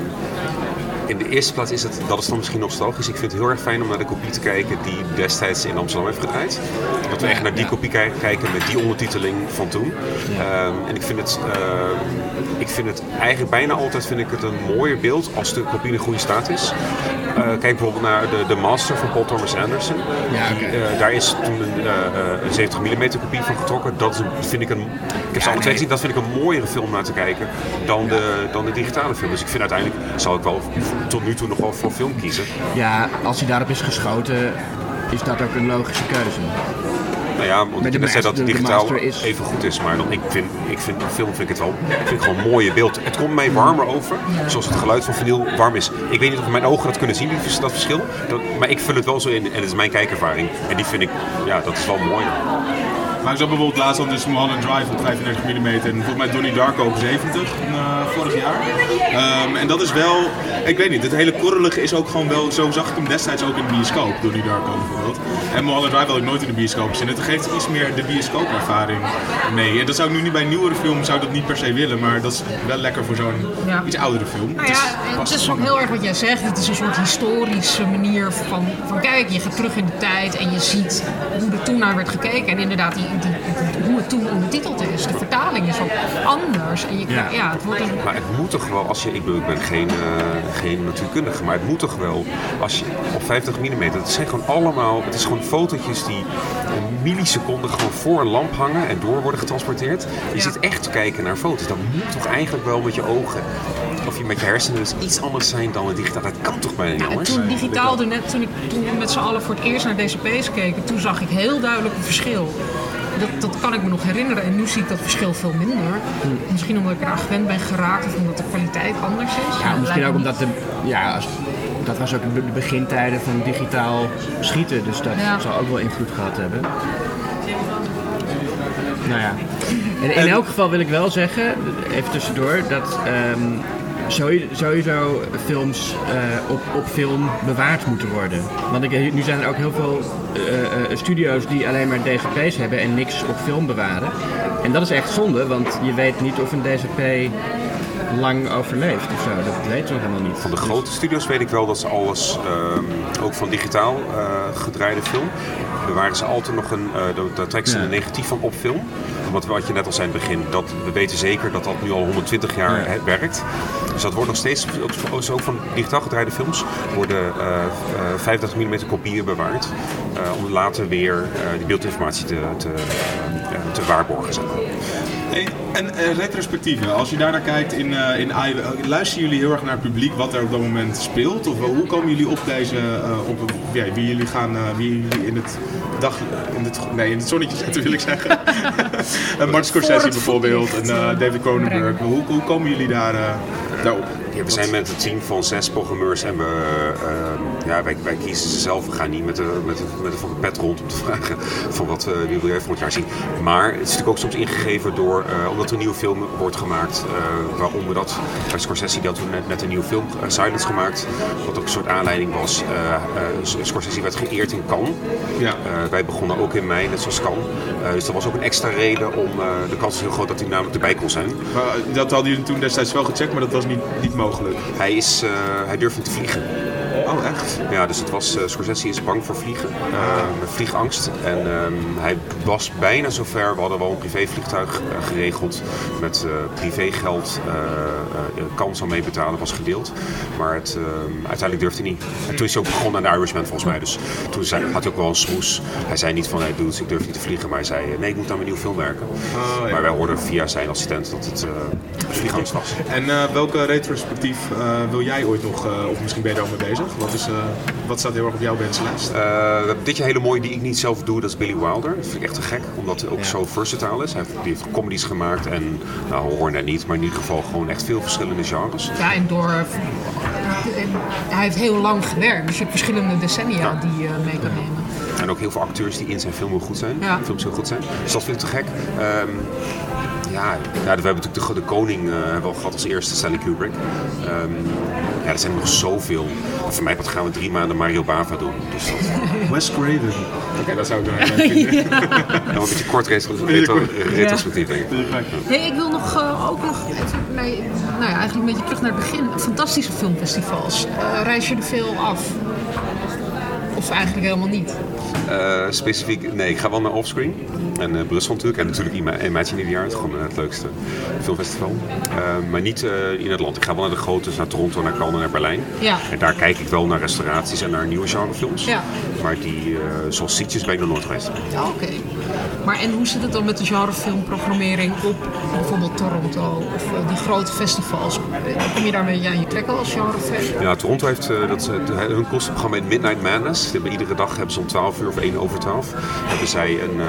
in de eerste plaats is het, dat is dan misschien nostalgisch. Ik vind het heel erg fijn om naar de kopie te kijken die destijds in Amsterdam heeft gedraaid. Dat we echt naar die kopie kij- kijken met die ondertiteling van toen. Ehm, en ik vind, het, ehm, ik vind het eigenlijk bijna altijd vind ik het een mooier beeld als de kopie in goede staat is. Eh, kijk bijvoorbeeld naar de, de Master van Paul Thomas Anderson. Ja, Die, eh, daar is toen een, eh, eh, een 70 mm kopie van getrokken. Dat een, vind ik een, ik heb ze twee gezien, dat vind ik een mooiere film naar te kijken dan de, dan de digitale film. Dus ik vind uiteindelijk, zal ik wel tot nu toe nog wel voor film kiezen. Ja, als hij daarop is geschoten, is dat ook een logische keuze. Nou ja, want net zei dat de digitaal is- even goed is, maar dan, ik vind, ik vind een film vind ik het wel, ik vind het gewoon een mooie beeld. Het komt mij warmer over, zoals het geluid van vinyl warm is. Ik weet niet of mijn ogen dat kunnen zien, dat verschil, dat, maar ik vul het wel zo in en het is mijn kijkervaring. En die vind ik, ja, dat is wel mooi. Maar ik zag bijvoorbeeld laatst al dus Mulholland Drive op 35 mm en volgens mij Donnie Darko op 70 eh, vorig jaar. Ehm, en dat is wel, ik weet niet, het hele korrelige is ook gewoon wel, zo zag ik hem destijds ook in de bioscoop, Donnie Darko bijvoorbeeld. En Mulholland Drive had ik nooit in de bioscoop gezien. Het geeft iets meer de bioscoopervaring mee. En dat zou ik nu niet bij nieuwere film, zou dat niet per se willen, maar dat is wel lekker voor zo'n Ja. iets oudere film. Nou ja, en het is ook heel erg wat jij zegt. Het is een soort historische manier van, van kijken. Je gaat terug in de tijd en je ziet hoe er toen naar werd gekeken. En inderdaad, die- hoe het toen ondertiteld is. De vertaling is ook anders. En je, Ja. ja. het wordt een, Maar het moet toch wel, als je, ik bedoel, ik ben geen, eh, geen natuurkundige, maar het moet toch wel, als je op 50 mm, het zijn gewoon allemaal, het is gewoon fotootjes die een milliseconde gewoon voor een lamp hangen en door worden getransporteerd. Je Ja. zit echt te kijken naar foto's. Dat moet toch eigenlijk wel met je ogen, of je met je hersenen dus iets anders zijn dan het digitaal. Dat kan toch bijna niet Ja, anders? toen digitaal, net, toen, ik, toen we met z'n allen voor het eerst naar DCP's keken, toen zag ik heel duidelijk een verschil. Dat, dat kan ik me nog herinneren en nu zie ik dat verschil veel minder. Misschien omdat ik eraan gewend ben geraakt of omdat de kwaliteit anders is. Ja, misschien ook omdat de, ja, als- dat was ook de de begintijden van digitaal schieten, dus dat Ja. zal ook wel invloed gehad hebben. Nou ja, en in elk geval wil ik wel zeggen, even tussendoor, dat ehm, sowieso, films eh, op, op film bewaard moeten worden. Want ik, nu zijn er ook heel veel eh, eh, studio's die alleen maar DCP's hebben en niks op film bewaren. En dat is echt zonde, want je weet niet of een DCP lang overleeft of zo. Dat weten we nog helemaal niet. Van de grote studios weet ik wel dat ze alles, ehm, ook van digitaal gedraaide film, bewaren ze altijd nog een, daar- daar trekken ze Ja. een negatief van op film. Want wat je net al zei in het begin, dat, we weten zeker dat dat nu al 120 jaar Ja. werkt. Dus dat wordt nog steeds, ook, van digitaal gedraaide films, worden eh, 35 mm kopieën bewaard. eh, om later weer eh, die beeldinformatie te, te, eh, te waarborgen. Zeg en retrospectieven, als je daarnaar kijkt in, eh in luisteren jullie heel erg naar het publiek wat er op dat moment speelt? Of hoe komen jullie op deze, op, ja, wie jullie gaan, wie jullie in het dag, in het, nee, in het zonnetje zetten wil ik zeggen. En Martin Scorsese bijvoorbeeld en eh, David Cronenberg. Hoe, hoe komen jullie daar, eh, daarop? Ja, we zijn met een team van zes programmeurs en we, eh, ja, wij, wij kiezen ze zelf. We gaan niet met de, met de, met de van de pet rond om te vragen van wat uh, wie wil jij volgend jaar zien. Maar het is natuurlijk ook soms ingegeven door, uh, omdat er een nieuwe film wordt gemaakt. waaronder dat bij Scorsese, had toen net, net een nieuwe film, Silence, gemaakt. Wat ook een soort aanleiding was. Scorsese werd geëerd in Cannes. Ja. wij begonnen ook in mei, net zoals Cannes. dus dat was ook een extra reden om, de kans is heel groot dat hij namelijk erbij kon zijn. Maar dat hadden jullie toen destijds wel gecheckt, maar dat was niet, niet mogelijk. Hij, is, uh, hij durft niet te vliegen. Oh, echt? Ja, dus het was, uh, Scorsese is bang voor vliegen, uh, vliegangst. En um, hij was bijna zover, we hadden wel een privévliegtuig uh, geregeld met privégeld. kans om mee betalen was gedeeld. Maar het, uiteindelijk durfde hij niet. En toen is hij ook begonnen aan de Irishman volgens mij. Dus toen zei, had hij ook wel een smoes. Hij zei niet van, hey dudes, ik durf niet te vliegen. Maar hij zei, nee, ik moet aan mijn nieuwe film werken. Oh, ja. Maar wij hoorden via zijn assistent dat het vliegangst was. En welke retrospectief wil jij ooit nog, of misschien ben je daar al mee bezig? Wat, is, uh, wat staat heel erg op jouw wenslijst? Uh, hebben dit jaar hele mooie die ik niet zelf doe, dat is Billy Wilder. Dat vind ik echt te gek, omdat hij ook ja. zo versatile is. Hij heeft, die heeft comedies gemaakt en, nou horror net niet, maar in ieder geval gewoon echt veel verschillende genres. Ja, en door... Hij heeft heel lang gewerkt, dus je hebt verschillende decennia ja. die je mee kan nemen. En ook heel veel acteurs die in zijn film heel goed zijn. Ja. Films heel goed zijn. Dus dat vind ik te gek. Um, ja, ja, we hebben natuurlijk de, de koning uh, wel gehad als eerste, Stanley Kubrick. Um, ja, er zijn nog zoveel. Voor mij gaan we drie maanden Mario Bava doen. Dus dat... Wes Craven. Oké, okay, dat zou ik dan vinden. ja. een beetje kort retrospectief, denk ik. Nee, ik wil nog, uh, ook nog even, nee, nou ja, eigenlijk een beetje terug naar het begin. Fantastische filmfestivals. Uh, reis je er veel af? Of eigenlijk helemaal niet? Uh, specifiek, nee, ik ga wel naar Offscreen. En uh, Brussel natuurlijk. En natuurlijk Imagine Jaar, het gewoon het leukste filmfestival. Uh, maar niet in het land. Ik ga wel naar de grote, naar Toronto, naar Cannes, naar Berlijn. Ja. En daar kijk ik wel naar restauraties en naar nieuwe genrefilms. Ja. Maar die, zoals Sietjes, ben ik nog nooit geweest. Ja, oké. Maar en hoe zit het dan met de genrefilmprogrammering op bijvoorbeeld Toronto of die grote festivals? Kom je daarmee aan je trekken als genrefilm? Ja, Toronto heeft dat, hun kostenprogramma in Midnight Madness. Iedere dag hebben ze om 12 uur of 1 over 12 hebben zij een,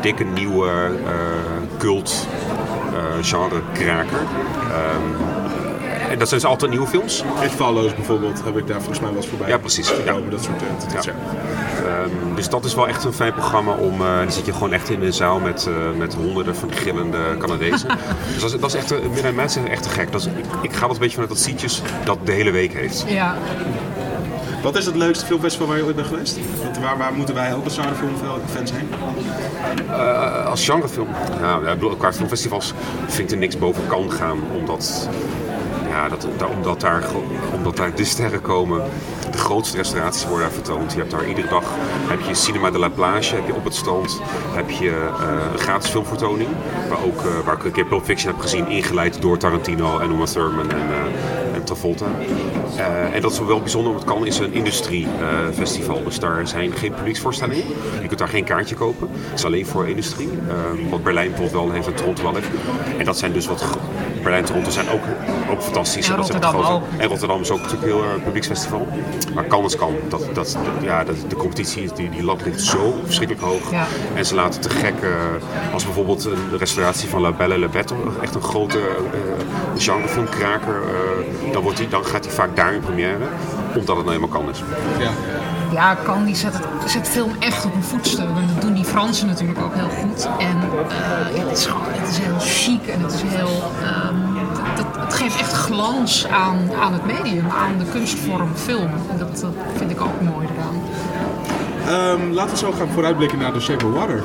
dikke nieuwe cult genre kraker. Um, en dat zijn dus altijd nieuwe films. It Follows bijvoorbeeld heb ik daar volgens mij wel eens voorbij. Ja, precies. Ja. Dat soort titels. Ja. Um, dus dat is wel echt een fijn programma om. Uh, dan zit je gewoon echt in een zaal met, uh, met honderden van gillende Canadezen. dus dat is, dat is echt. Midnight Madness is echt te gek. Dat is, ik, ik ga wel een beetje vanuit dat Sietjes dat de hele week heeft. Ja. Wat is het leukste filmfestival waar je ooit bent geweest? Waar, waar moeten wij ook als genrefilmfans heen? Uh, als genrefilm? Nou, ja, qua filmfestivals vind ik er niks boven kan gaan. Omdat, ja, dat, dat, omdat, daar, omdat daar de sterren komen. De grootste restauraties worden daar vertoond. Je hebt daar iedere dag heb je Cinema de la Plage heb je op het strand. Heb je uh, een gratis filmvertoning. Waar, ook, uh, waar ik een keer Pulp Fiction heb gezien. Ingeleid door Tarantino en Uma Thurman en, en Travolta. Uh, en dat is wel bijzonder, want het kan is een industriefestival. Uh, dus daar zijn geen publieksvoorstellingen. Je kunt daar geen kaartje kopen. Het is alleen voor industrie. Uh, wat Berlijn bijvoorbeeld wel heeft en Toronto wel heeft. En dat zijn dus wat... Berlijn en Toronto zijn ook, ook fantastisch. En Rotterdam ook. En Rotterdam is ook natuurlijk heel uh, publieksfestival. Maar kan is kan. Dat, dat, ja, dat, de competitie, die, die lat ligt zo verschrikkelijk hoog. Ja. En ze laten te gek, uh, als bijvoorbeeld een restauratie van La Belle Le Bête, echt een grote uh, genrefilmkraker, dan, wordt die, dan gaat hij vaak daar in première, omdat het nou helemaal kan is. Ja, ja kan die zet, het, zet film echt op een voetstuk. En dat doen die Fransen natuurlijk ook heel goed. En uh, ja, het, is gewoon, het is heel chic en het is heel... Um, dat, het geeft echt glans aan, aan het medium, aan de kunstvorm film. En dat, dat vind ik ook mooi eraan. Um, laten we zo gaan vooruitblikken naar The Shape of Water.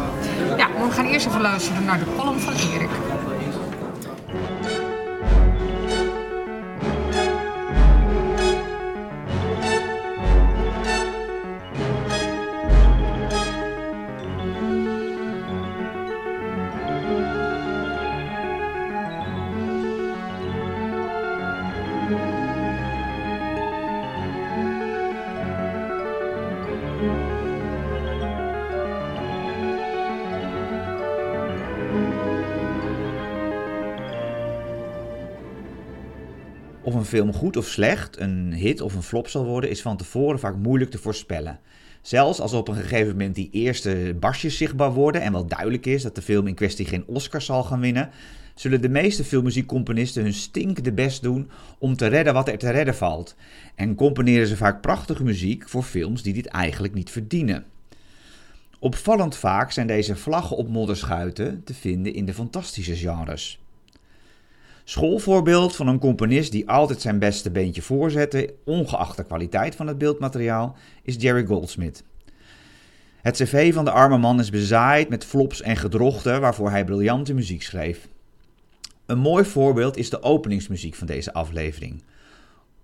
Ja, maar we gaan eerst even luisteren naar de column van Erik. Film goed of slecht, een hit of een flop zal worden, is van tevoren vaak moeilijk te voorspellen. Zelfs als op een gegeven moment die eerste barsjes zichtbaar worden en wel duidelijk is dat de film in kwestie geen Oscar zal gaan winnen, zullen de meeste filmmuziekcomponisten hun stinkende best doen om te redden wat er te redden valt. En componeren ze vaak prachtige muziek voor films die dit eigenlijk niet verdienen. Opvallend vaak zijn deze vlaggen op modderschuiten te vinden in de fantastische genres. Schoolvoorbeeld van een componist die altijd zijn beste beentje voorzette, ongeacht de kwaliteit van het beeldmateriaal, is Jerry Goldsmith. Het cv van de arme man is bezaaid met flops en gedrochten waarvoor hij briljante muziek schreef. Een mooi voorbeeld is de openingsmuziek van deze aflevering.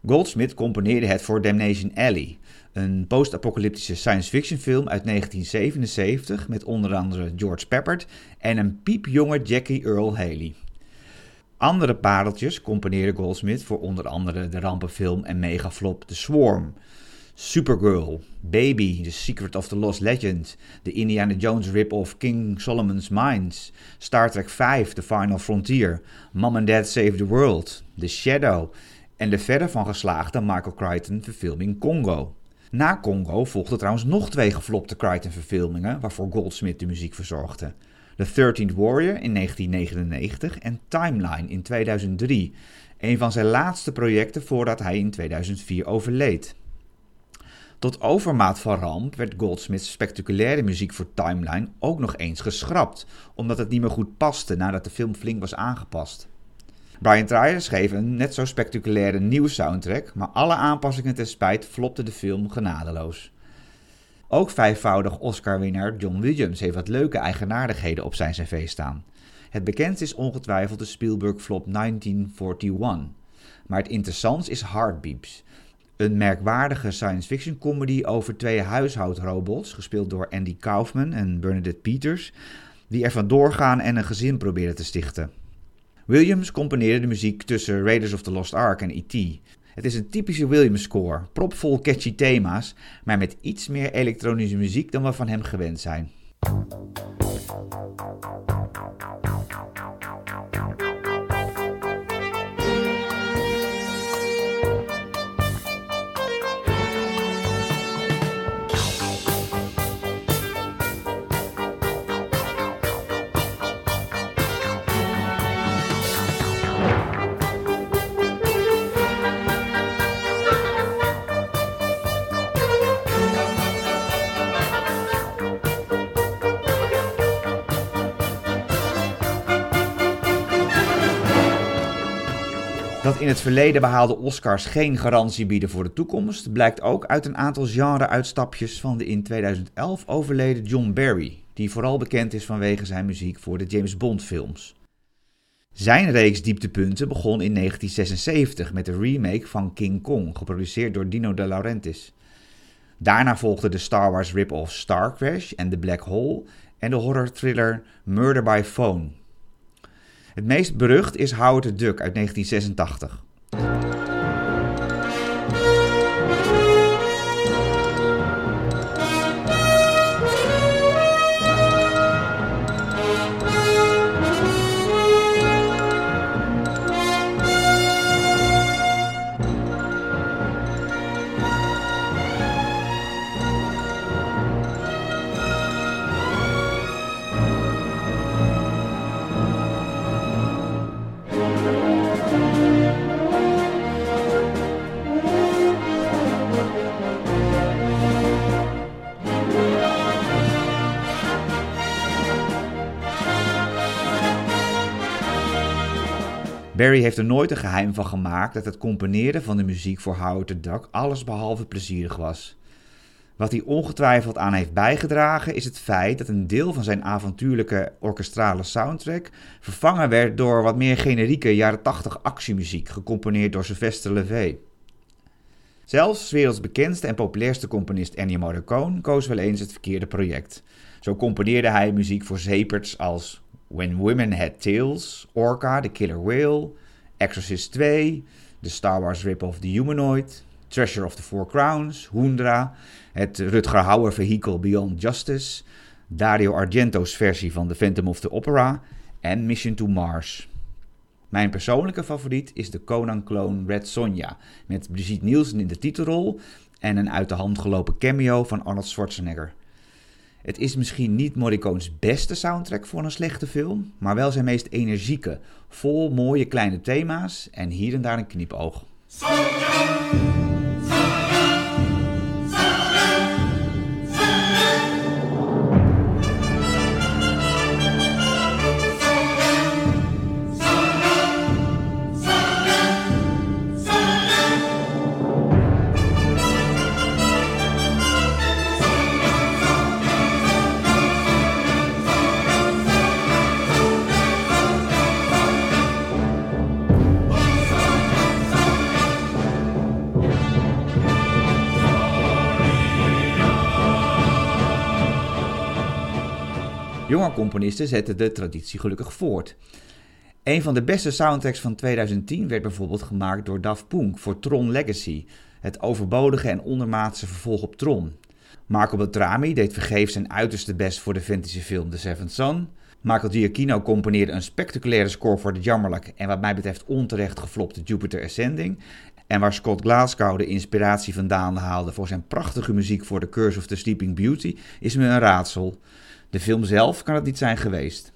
Goldsmith componeerde het voor Damnation Alley, een post-apocalyptische science fiction film uit 1977 met onder andere George Peppard en een piepjonge Jackie Earl Haley. Andere pareltjes componeerde Goldsmith voor onder andere de rampenfilm en megaflop The Swarm, Supergirl, Baby, The Secret of the Lost Legend, de Indiana Jones rip-off King Solomon's Mines, Star Trek V, The Final Frontier, Mom and Dad Save the World, The Shadow en de verder van geslaagde Michael Crichton verfilming Congo. Na Congo volgden trouwens nog twee geflopte Crichton-verfilmingen waarvoor Goldsmith de muziek verzorgde. The 13th Warrior in 1999 en Timeline in 2003, een van zijn laatste projecten voordat hij in 2004 overleed. Tot overmaat van ramp werd Goldsmiths spectaculaire muziek voor Timeline ook nog eens geschrapt, omdat het niet meer goed paste nadat de film flink was aangepast. Brian Trier schreef een net zo spectaculaire nieuwe soundtrack, maar alle aanpassingen ten spijt flopte de film genadeloos. Ook vijfvoudig Oscar-winnaar John Williams heeft wat leuke eigenaardigheden op zijn cv staan. Het bekendst is ongetwijfeld de Spielberg-flop 1941. Maar het interessantst is Heartbeeps, een merkwaardige science-fiction comedy over twee huishoudrobots, gespeeld door Andy Kaufman en Bernadette Peters, die er vandoor gaan en een gezin proberen te stichten. Williams componeerde de muziek tussen Raiders of the Lost Ark en E.T. Het is een typische Williams-score, propvol catchy thema's, maar met iets meer elektronische muziek dan we van hem gewend zijn. In het verleden behaalde Oscars geen garantie bieden voor de toekomst, blijkt ook uit een aantal genre-uitstapjes van de in 2011 overleden John Barry, die vooral bekend is vanwege zijn muziek voor de James Bond-films. Zijn reeks dieptepunten begon in 1976 met de remake van King Kong, geproduceerd door Dino De Laurentiis. Daarna volgden de Star Wars rip-off Star Crash en The Black Hole en de horror-thriller Murder by Phone, het meest berucht is Howard the Duck uit 1986. Barry heeft er nooit een geheim van gemaakt dat het componeren van de muziek voor Howard the Duck allesbehalve plezierig was. Wat hij ongetwijfeld aan heeft bijgedragen is het feit dat een deel van zijn avontuurlijke orkestrale soundtrack vervangen werd door wat meer generieke jaren 80 actiemuziek, gecomponeerd door Sylvester Levay. Zelfs werelds bekendste en populairste componist Ennio Morricone koos wel eens het verkeerde project. Zo componeerde hij muziek voor zeeperts als When Women Had Tails, Orca, The Killer Whale, Exorcist 2, de Star Wars rip-off The Humanoid, Treasure of the Four Crowns, Hoendra, het Rutger Hauer vehikel Beyond Justice, Dario Argento's versie van The Phantom of the Opera en Mission to Mars. Mijn persoonlijke favoriet is de Conan-clone Red Sonja, met Brigitte Nielsen in de titelrol en een uit de hand gelopen cameo van Arnold Schwarzenegger. Het is misschien niet Morricone's beste soundtrack voor een slechte film, maar wel zijn meest energieke, vol mooie kleine thema's en hier en daar een knipoog. Componisten zetten de traditie gelukkig voort. Een van de beste soundtracks van 2010 werd bijvoorbeeld gemaakt door Daft Punk voor Tron Legacy, het overbodige en ondermaatse vervolg op Tron. Marco Beltrami deed vergeefs zijn uiterste best voor de fantasyfilm The Seventh Son. Michael Giacchino componeerde een spectaculaire score voor de jammerlijk en wat mij betreft onterecht geflopte Jupiter Ascending. En waar Scott Glasgow de inspiratie vandaan haalde voor zijn prachtige muziek voor The Curse of the Sleeping Beauty, is me een raadsel. De film zelf kan het niet zijn geweest.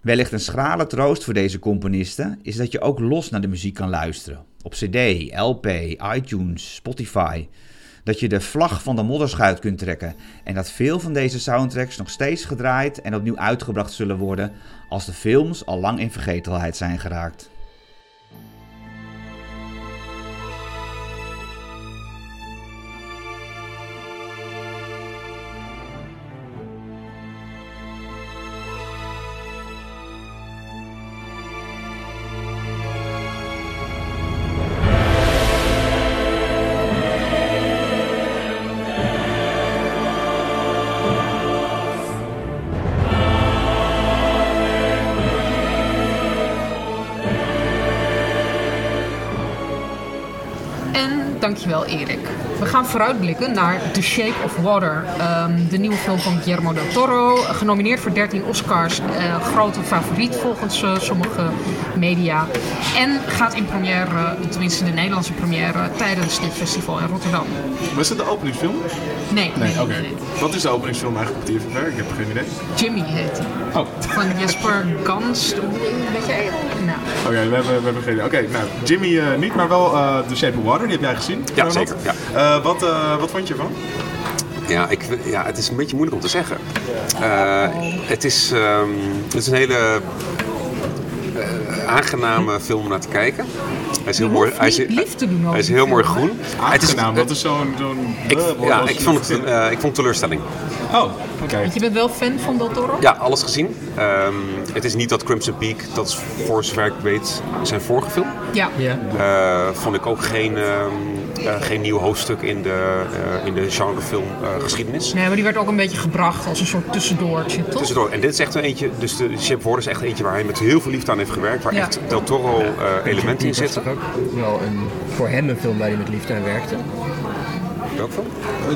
Wellicht een schrale troost voor deze componisten is dat je ook los naar de muziek kan luisteren. Op CD, LP, iTunes, Spotify. Dat je de vlag van de modderschuit kunt trekken en dat veel van deze soundtracks nog steeds gedraaid en opnieuw uitgebracht zullen worden als de films al lang in vergetelheid zijn geraakt. Dankjewel Erik. We gaan vooruitblikken naar The Shape of Water. ehm, de nieuwe film van Guillermo del Toro. Genomineerd voor 13 Oscars. eh, grote favoriet volgens eh, sommige media. En gaat in première, tenminste de Nederlandse première, tijdens dit festival in Rotterdam. Was het de openingsfilm? Nee, nee, Oké. nee. Wat is de openingsfilm eigenlijk op TFFR? Ik heb geen idee. Jimmy heet hij. Oh, Van Jesper Gans. Weet je, nou, Oké, we, hebben, we hebben geen idee. Oké, nou, Jimmy eh, niet, maar wel eh The Shape of Water, die heb jij gezien. Ja, zeker, ja. Eh, wat, eh, wat vond je ervan? Ja, ik, ja, het is een beetje moeilijk om te zeggen. Eh, het, is, ehm, het is een hele eh, aangename film om naar te kijken. Hij is heel mooi. Hij is, niet lief te doen over hij is heel mooi groen. Het is- Aangenaam, dat is zo'n... ik, eh, ja, ik vond het, eh, ik vond het teleurstelling. Oh, oké. want je bent wel fan van Del Toro? Ja, alles gezien. Ehm, het is niet dat Crimson Peak, dat is voor zover ik weet zijn vorige film. Ja. Ja. Eh, vond ik ook geen, ehm, eh, geen nieuw hoofdstuk in de, eh, in de genrefilm eh, geschiedenis. Nee, maar die werd ook een beetje gebracht als een soort tussendoortje, toch? Tussendoor. En dit is echt een eentje, dus de of Water is echt eentje waar hij met heel veel liefde aan heeft gewerkt. Waar Ja. echt Del Toro eh, elementen in zitten. ook wel een, voor hem een film waar hij met liefde aan werkte. Welk film?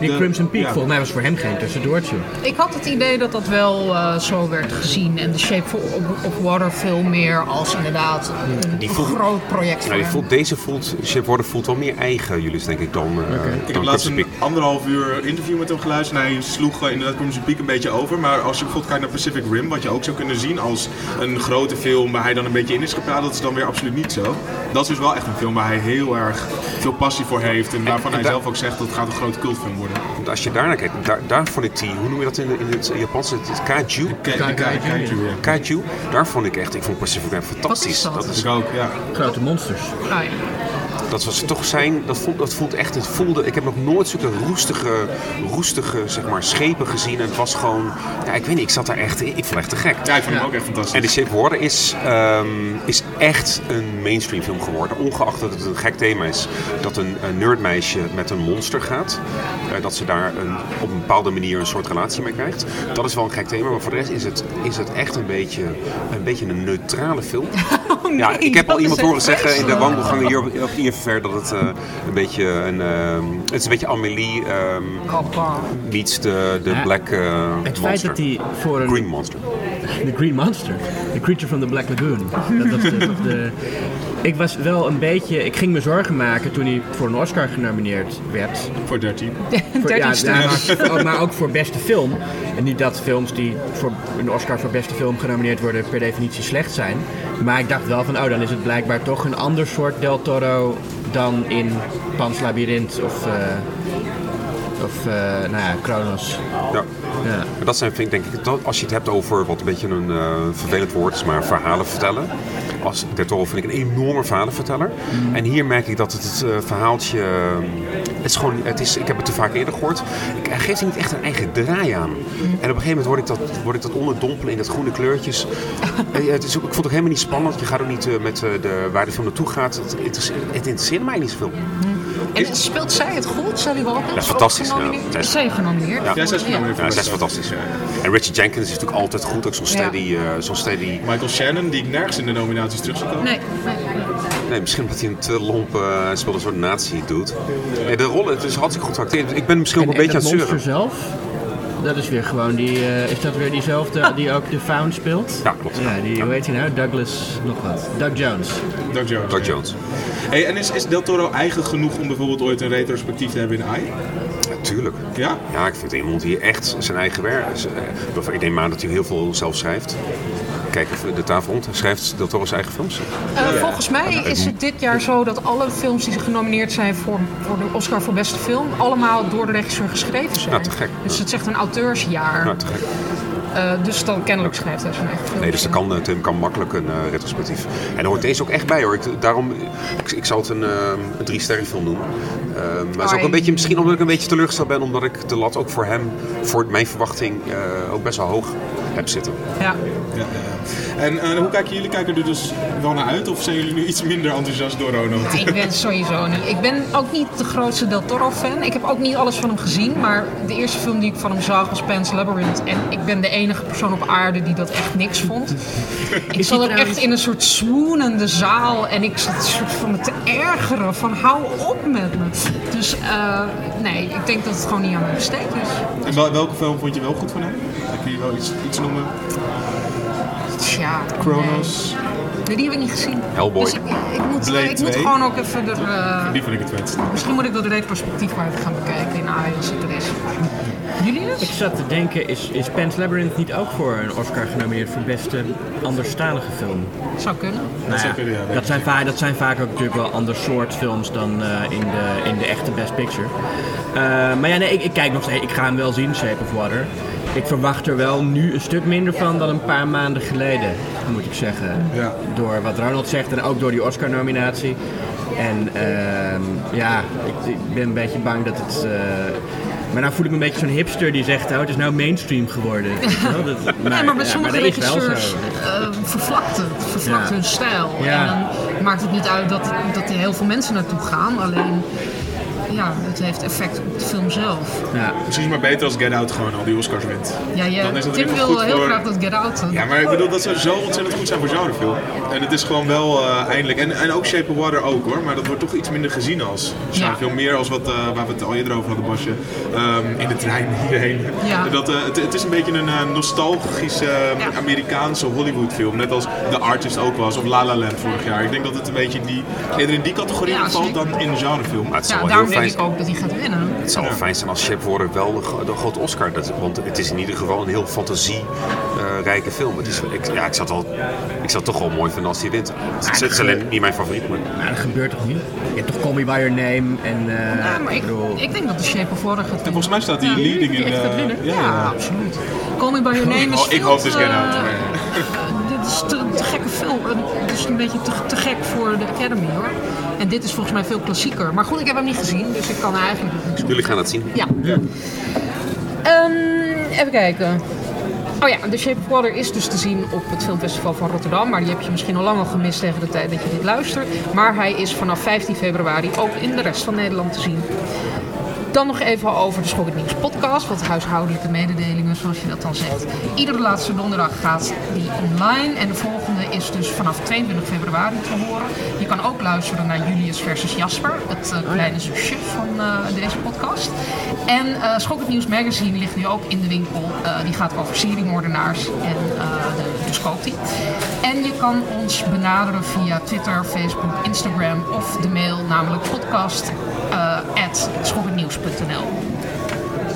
Die De- Crimson Peak, ja. volgens mij was voor hem geen tussendoortje. Ik had het idee dat dat wel eh, zo werd gezien. En The Shape of, Water veel meer als inderdaad een, Die een voelt- groot project Nou, die voelt, deze voelt, Shape of Water voelt wel meer eigen, jullie denk ik, dan, eh Ik dan heb laatst een anderhalf uur interview met hem geluisterd. En hij sloeg eh, inderdaad Crimson Peak een beetje over. Maar als je bijvoorbeeld kijkt naar Pacific Rim, wat je ook zou kunnen zien als een grote film waar hij dan een beetje in is gepraat, dat is dan weer absoluut niet zo. Dat is dus wel echt een film waar hij heel erg veel passie voor heeft. En waarvan hij zelf ook zegt dat het gaat een grote cultfilm worden. Want Als je daarnaar kijkt, daar, daar vond ik die, hoe noem je dat in, de- in het Japanse, het kaiju? Kaiju, kaiju, daar vond ik echt, ik vond Pacific Rim fantastisch. Dat? is, ook, ja. Grote monsters. Dat was toch zijn, dat voelt, dat voelt echt, het voelde, ik heb nog nooit zulke roestige, roestige zeg maar, schepen gezien. En het was gewoon, ja, ik weet niet, ik zat daar echt, ik vond het echt te gek. Ja, ik vond hem ook echt fantastisch. En The Shape of Water is, ehm, is echt een mainstream film geworden. Ongeacht dat het een gek thema is. Dat een, een nerdmeisje met een monster gaat. eh, dat ze daar een, op een bepaalde manier een soort relatie mee krijgt. Dat is wel een gek thema. Maar voor de rest is het, is het echt een beetje, een beetje een neutrale film. Ja, ik heb al iemand horen zeggen in de wandelgangen hier op, op IFR dat het eh, een beetje een, ehm, het is een beetje Amélie ehm Kappa. meets de, de Ja, Black eh, Het feit Monster. dat hij voor een... Green Monster. De Green Monster. The Creature from the Black Lagoon. Dat was de, de- Ik was wel een beetje... Ik ging me zorgen maken toen hij voor een Oscar genomineerd werd. Voor 13. Voor, 13 ja, stuks. ja, maar, maar ook voor beste film. En niet dat films die voor een Oscar voor beste film genomineerd worden per definitie slecht zijn. Maar ik dacht wel van, oh, dan is het blijkbaar toch een ander soort Del Toro dan in Pan's Labyrinth of, eh, of eh, nou ja, Kronos. Ja. Ja. Maar dat zijn, vind ik, denk ik, dat, als je het hebt over wat een beetje een eh, vervelend woord is, maar verhalen vertellen. Als Toro vind ik een enorme verhalenverteller. En hier merk ik dat het, het eh, verhaaltje, eh, het is gewoon, het is, ik heb het te vaak eerder gehoord, ik, hij geeft niet echt een eigen draai aan. En op een gegeven moment word ik dat, word ik dat onderdompelen in dat groene kleurtjes. Het is ook, ik vond het ook helemaal niet spannend. Je gaat ook niet met de, waar de film naartoe gaat. Het, interesseert, het interesseert mij niet zoveel. En speelt zij het goed, Sally Hawkins? Ja, fantastisch, ja. is- Is zij genomineerd? Ja. Ja, zij is genomineerd Ja, zij is fantastisch. En Richard Jenkins is natuurlijk altijd goed. Ook zo'n steady, eh, zo'n steady Michael Shannon, die ik nergens in de nominaties terug zie komen. Nee, nee. Nee, misschien omdat hij een te lomp uh, speelt een soort nazi doet. Nee, de rol, het is hartstikke goed geacteerd. Ik ben misschien ook En, een beetje aan het zeuren. zelf, dat is weer gewoon die, eh, is dat weer diezelfde die ook de Found speelt? Ja, klopt. Ja, die, hoe heet hij nou? Douglas, nog wat. Doug Jones. Doug Jones. Doug Jones. Hey, en is, is Del Toro eigen genoeg om bijvoorbeeld ooit een retrospectief te hebben in AI? Natuurlijk. Ja? Ja, ik vind iemand die echt zijn eigen werk... eh, Ik neem aan dat hij heel veel zelf schrijft. Kijk even de tafel rond. Schrijft Del Toro zijn eigen films. Eh, Volgens mij is het dit jaar zo dat alle films die genomineerd zijn voor, voor de Oscar voor beste film, allemaal door de regisseur geschreven zijn. Ja, te gek. Dus het is echt een auteursjaar. Nou, te gek. Eh, dus dan kennelijk schrijft hij zijn eigen film. Nee, dus er kan, Tim kan makkelijk een eh, retrospectief. En er hoort deze ook echt bij hoor. Ik, daarom, ik, ik zou het een, eh, een drie sterren film noemen. Eh, maar het is ook een beetje, misschien omdat ik een beetje teleurgesteld ben, omdat ik de lat ook voor hem, voor mijn verwachting, eh, ook best wel hoog heb zitten. Ja. Ja, ja, ja. En eh, hoe kijken jullie? Kijken er dus wel naar uit? Of zijn jullie nu iets minder enthousiast door Ronald? Ja, ik ben sowieso niet. Ik ben ook niet de grootste Del Toro fan. Ik heb ook niet alles van hem gezien, maar de eerste film die ik van hem zag was Pan's Labyrinth. En ik ben de enige persoon op aarde die dat echt niks vond. Ik zat ook echt in een soort swoonende zaal en ik zat een soort van me te ergeren van hou op met me. Dus eh, nee, ik denk dat het gewoon niet aan me besteed is. En wel- welke film vond je wel goed van hem? Kun je wel iets, iets noemen? Tja, Chronos. Nee, die heb ik niet gezien. Hellboy. Dus ik, ik moet, Blade ik moet 2. gewoon ook even er... eh, Die vond ik het vetst. Misschien moet ik dat retrospectief maar even gaan bekijken in AI als het er is. Jullie Ik zat te denken, is, is Pan's Labyrinth niet ook voor een Oscar genomineerd voor beste anderstalige film? Zou kunnen. Dat zou kunnen, ja. Dat zijn, vaak, dat zijn vaak ook natuurlijk wel ander soort films dan eh, in, de, in de echte Best Picture. Eh, maar ja, nee, ik, ik kijk nog steeds. Ik ga hem wel zien, Shape of Water. Ik verwacht er wel nu een stuk minder van dan een paar maanden geleden, moet ik zeggen. Ja. Door wat Ronald zegt en ook door die Oscar-nominatie. En ehm, ja, ik, ik ben een beetje bang dat het... eh, maar nou voel ik me een beetje zo'n hipster die zegt, oh, het is nou mainstream geworden. Nee, maar bij ja, sommige regisseurs zo. eh, vervlakt het. Vervlakt Ja. hun stijl. Ja. En dan maakt het niet uit dat, dat er heel veel mensen naartoe gaan. Alleen, ja, het heeft effect op de film zelf. Ja. Misschien is het maar beter als Get Out gewoon al die Oscars wint. Ja, je, Dan is Tim wil heel voor- graag dat Get Out... Ja, maar ik bedoel, dat zou zo ontzettend goed zijn voor genrefilm. En het is gewoon wel eh, eindelijk... En, en ook Shape of Water ook hoor, maar dat wordt toch iets minder gezien als genrefilm. Meer als wat, eh, waar we het al eerder over hadden, Basje. Ehm, in de trein hierheen. Ja. Dat, eh, het, het is een beetje een eh, nostalgische eh, Amerikaanse Hollywoodfilm. Net als The Artist ook was, of La La Land vorig jaar. Ik denk dat het een beetje in die, eerder in die categorie Ja, valt dan in de genrefilm. Maar het zou Ja, wel heel fijn denk ik ook dat hij gaat winnen. Het zou wel fijn zijn als Shape worden wel de, de grote Oscar. Dat, want het is in ieder geval een heel fantasierijke film. Het is, ik, ja, ik zou het, wel, ik zou het toch wel mooi vinden als hij wint. Het is, het is alleen niet mijn favoriet. Maar, dat gebeurt toch niet? Je hebt toch Call Me By Your Name en... eh, Ja, maar ik, bedoel- ik denk dat de Shape of Water gaat winnen. volgens mij staat die Ja, leading die in, echt gaat eh, winnen. ja, Ja, ja. absoluut. Call Me By Your Name is Oh, ik veel hoop dus Out. maar- dit is te, te gekke film. Het is een beetje te, te gek voor de Academy hoor. En dit is volgens mij veel klassieker. Maar goed, ik heb hem niet gezien, dus ik kan eigenlijk nog niks jullie gaan het zien. Ja. Ehm, even kijken. Oh ja, The Shape of Water is dus te zien op het Filmfestival van Rotterdam. Maar die heb je misschien al lang al gemist tegen de tijd dat je dit luistert. Maar hij is vanaf 15 februari ook in de rest van Nederland te zien. Dan nog even over de Schok het Nieuws podcast. Wat huishoudelijke mededelingen, zoals je dat dan zegt. Iedere laatste donderdag gaat die online. En de volgende is dus vanaf 22 februari te horen. Je kan ook luisteren naar Julius versus Jasper. Het eh, kleine zusje van eh, deze podcast. En eh Schok het Nieuws magazine ligt nu ook in de winkel. Eh, die gaat over seriemoordenaars en eh, de, koopt hij. En je kan ons benaderen via Twitter, Facebook, Instagram of de mail, namelijk podcast at schokkennieuws.nl.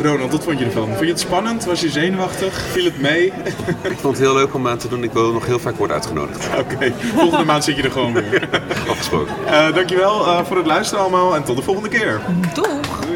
Ronald, wat vond je ervan? Vond je het spannend? Was je zenuwachtig? Viel het mee? Ik vond het heel leuk om aan te doen. Ik wil nog heel vaak worden uitgenodigd. Oké, volgende maand zit je er gewoon weer. Afgesproken. Uh, dankjewel uh, voor het luisteren allemaal en tot de volgende keer. Doeg!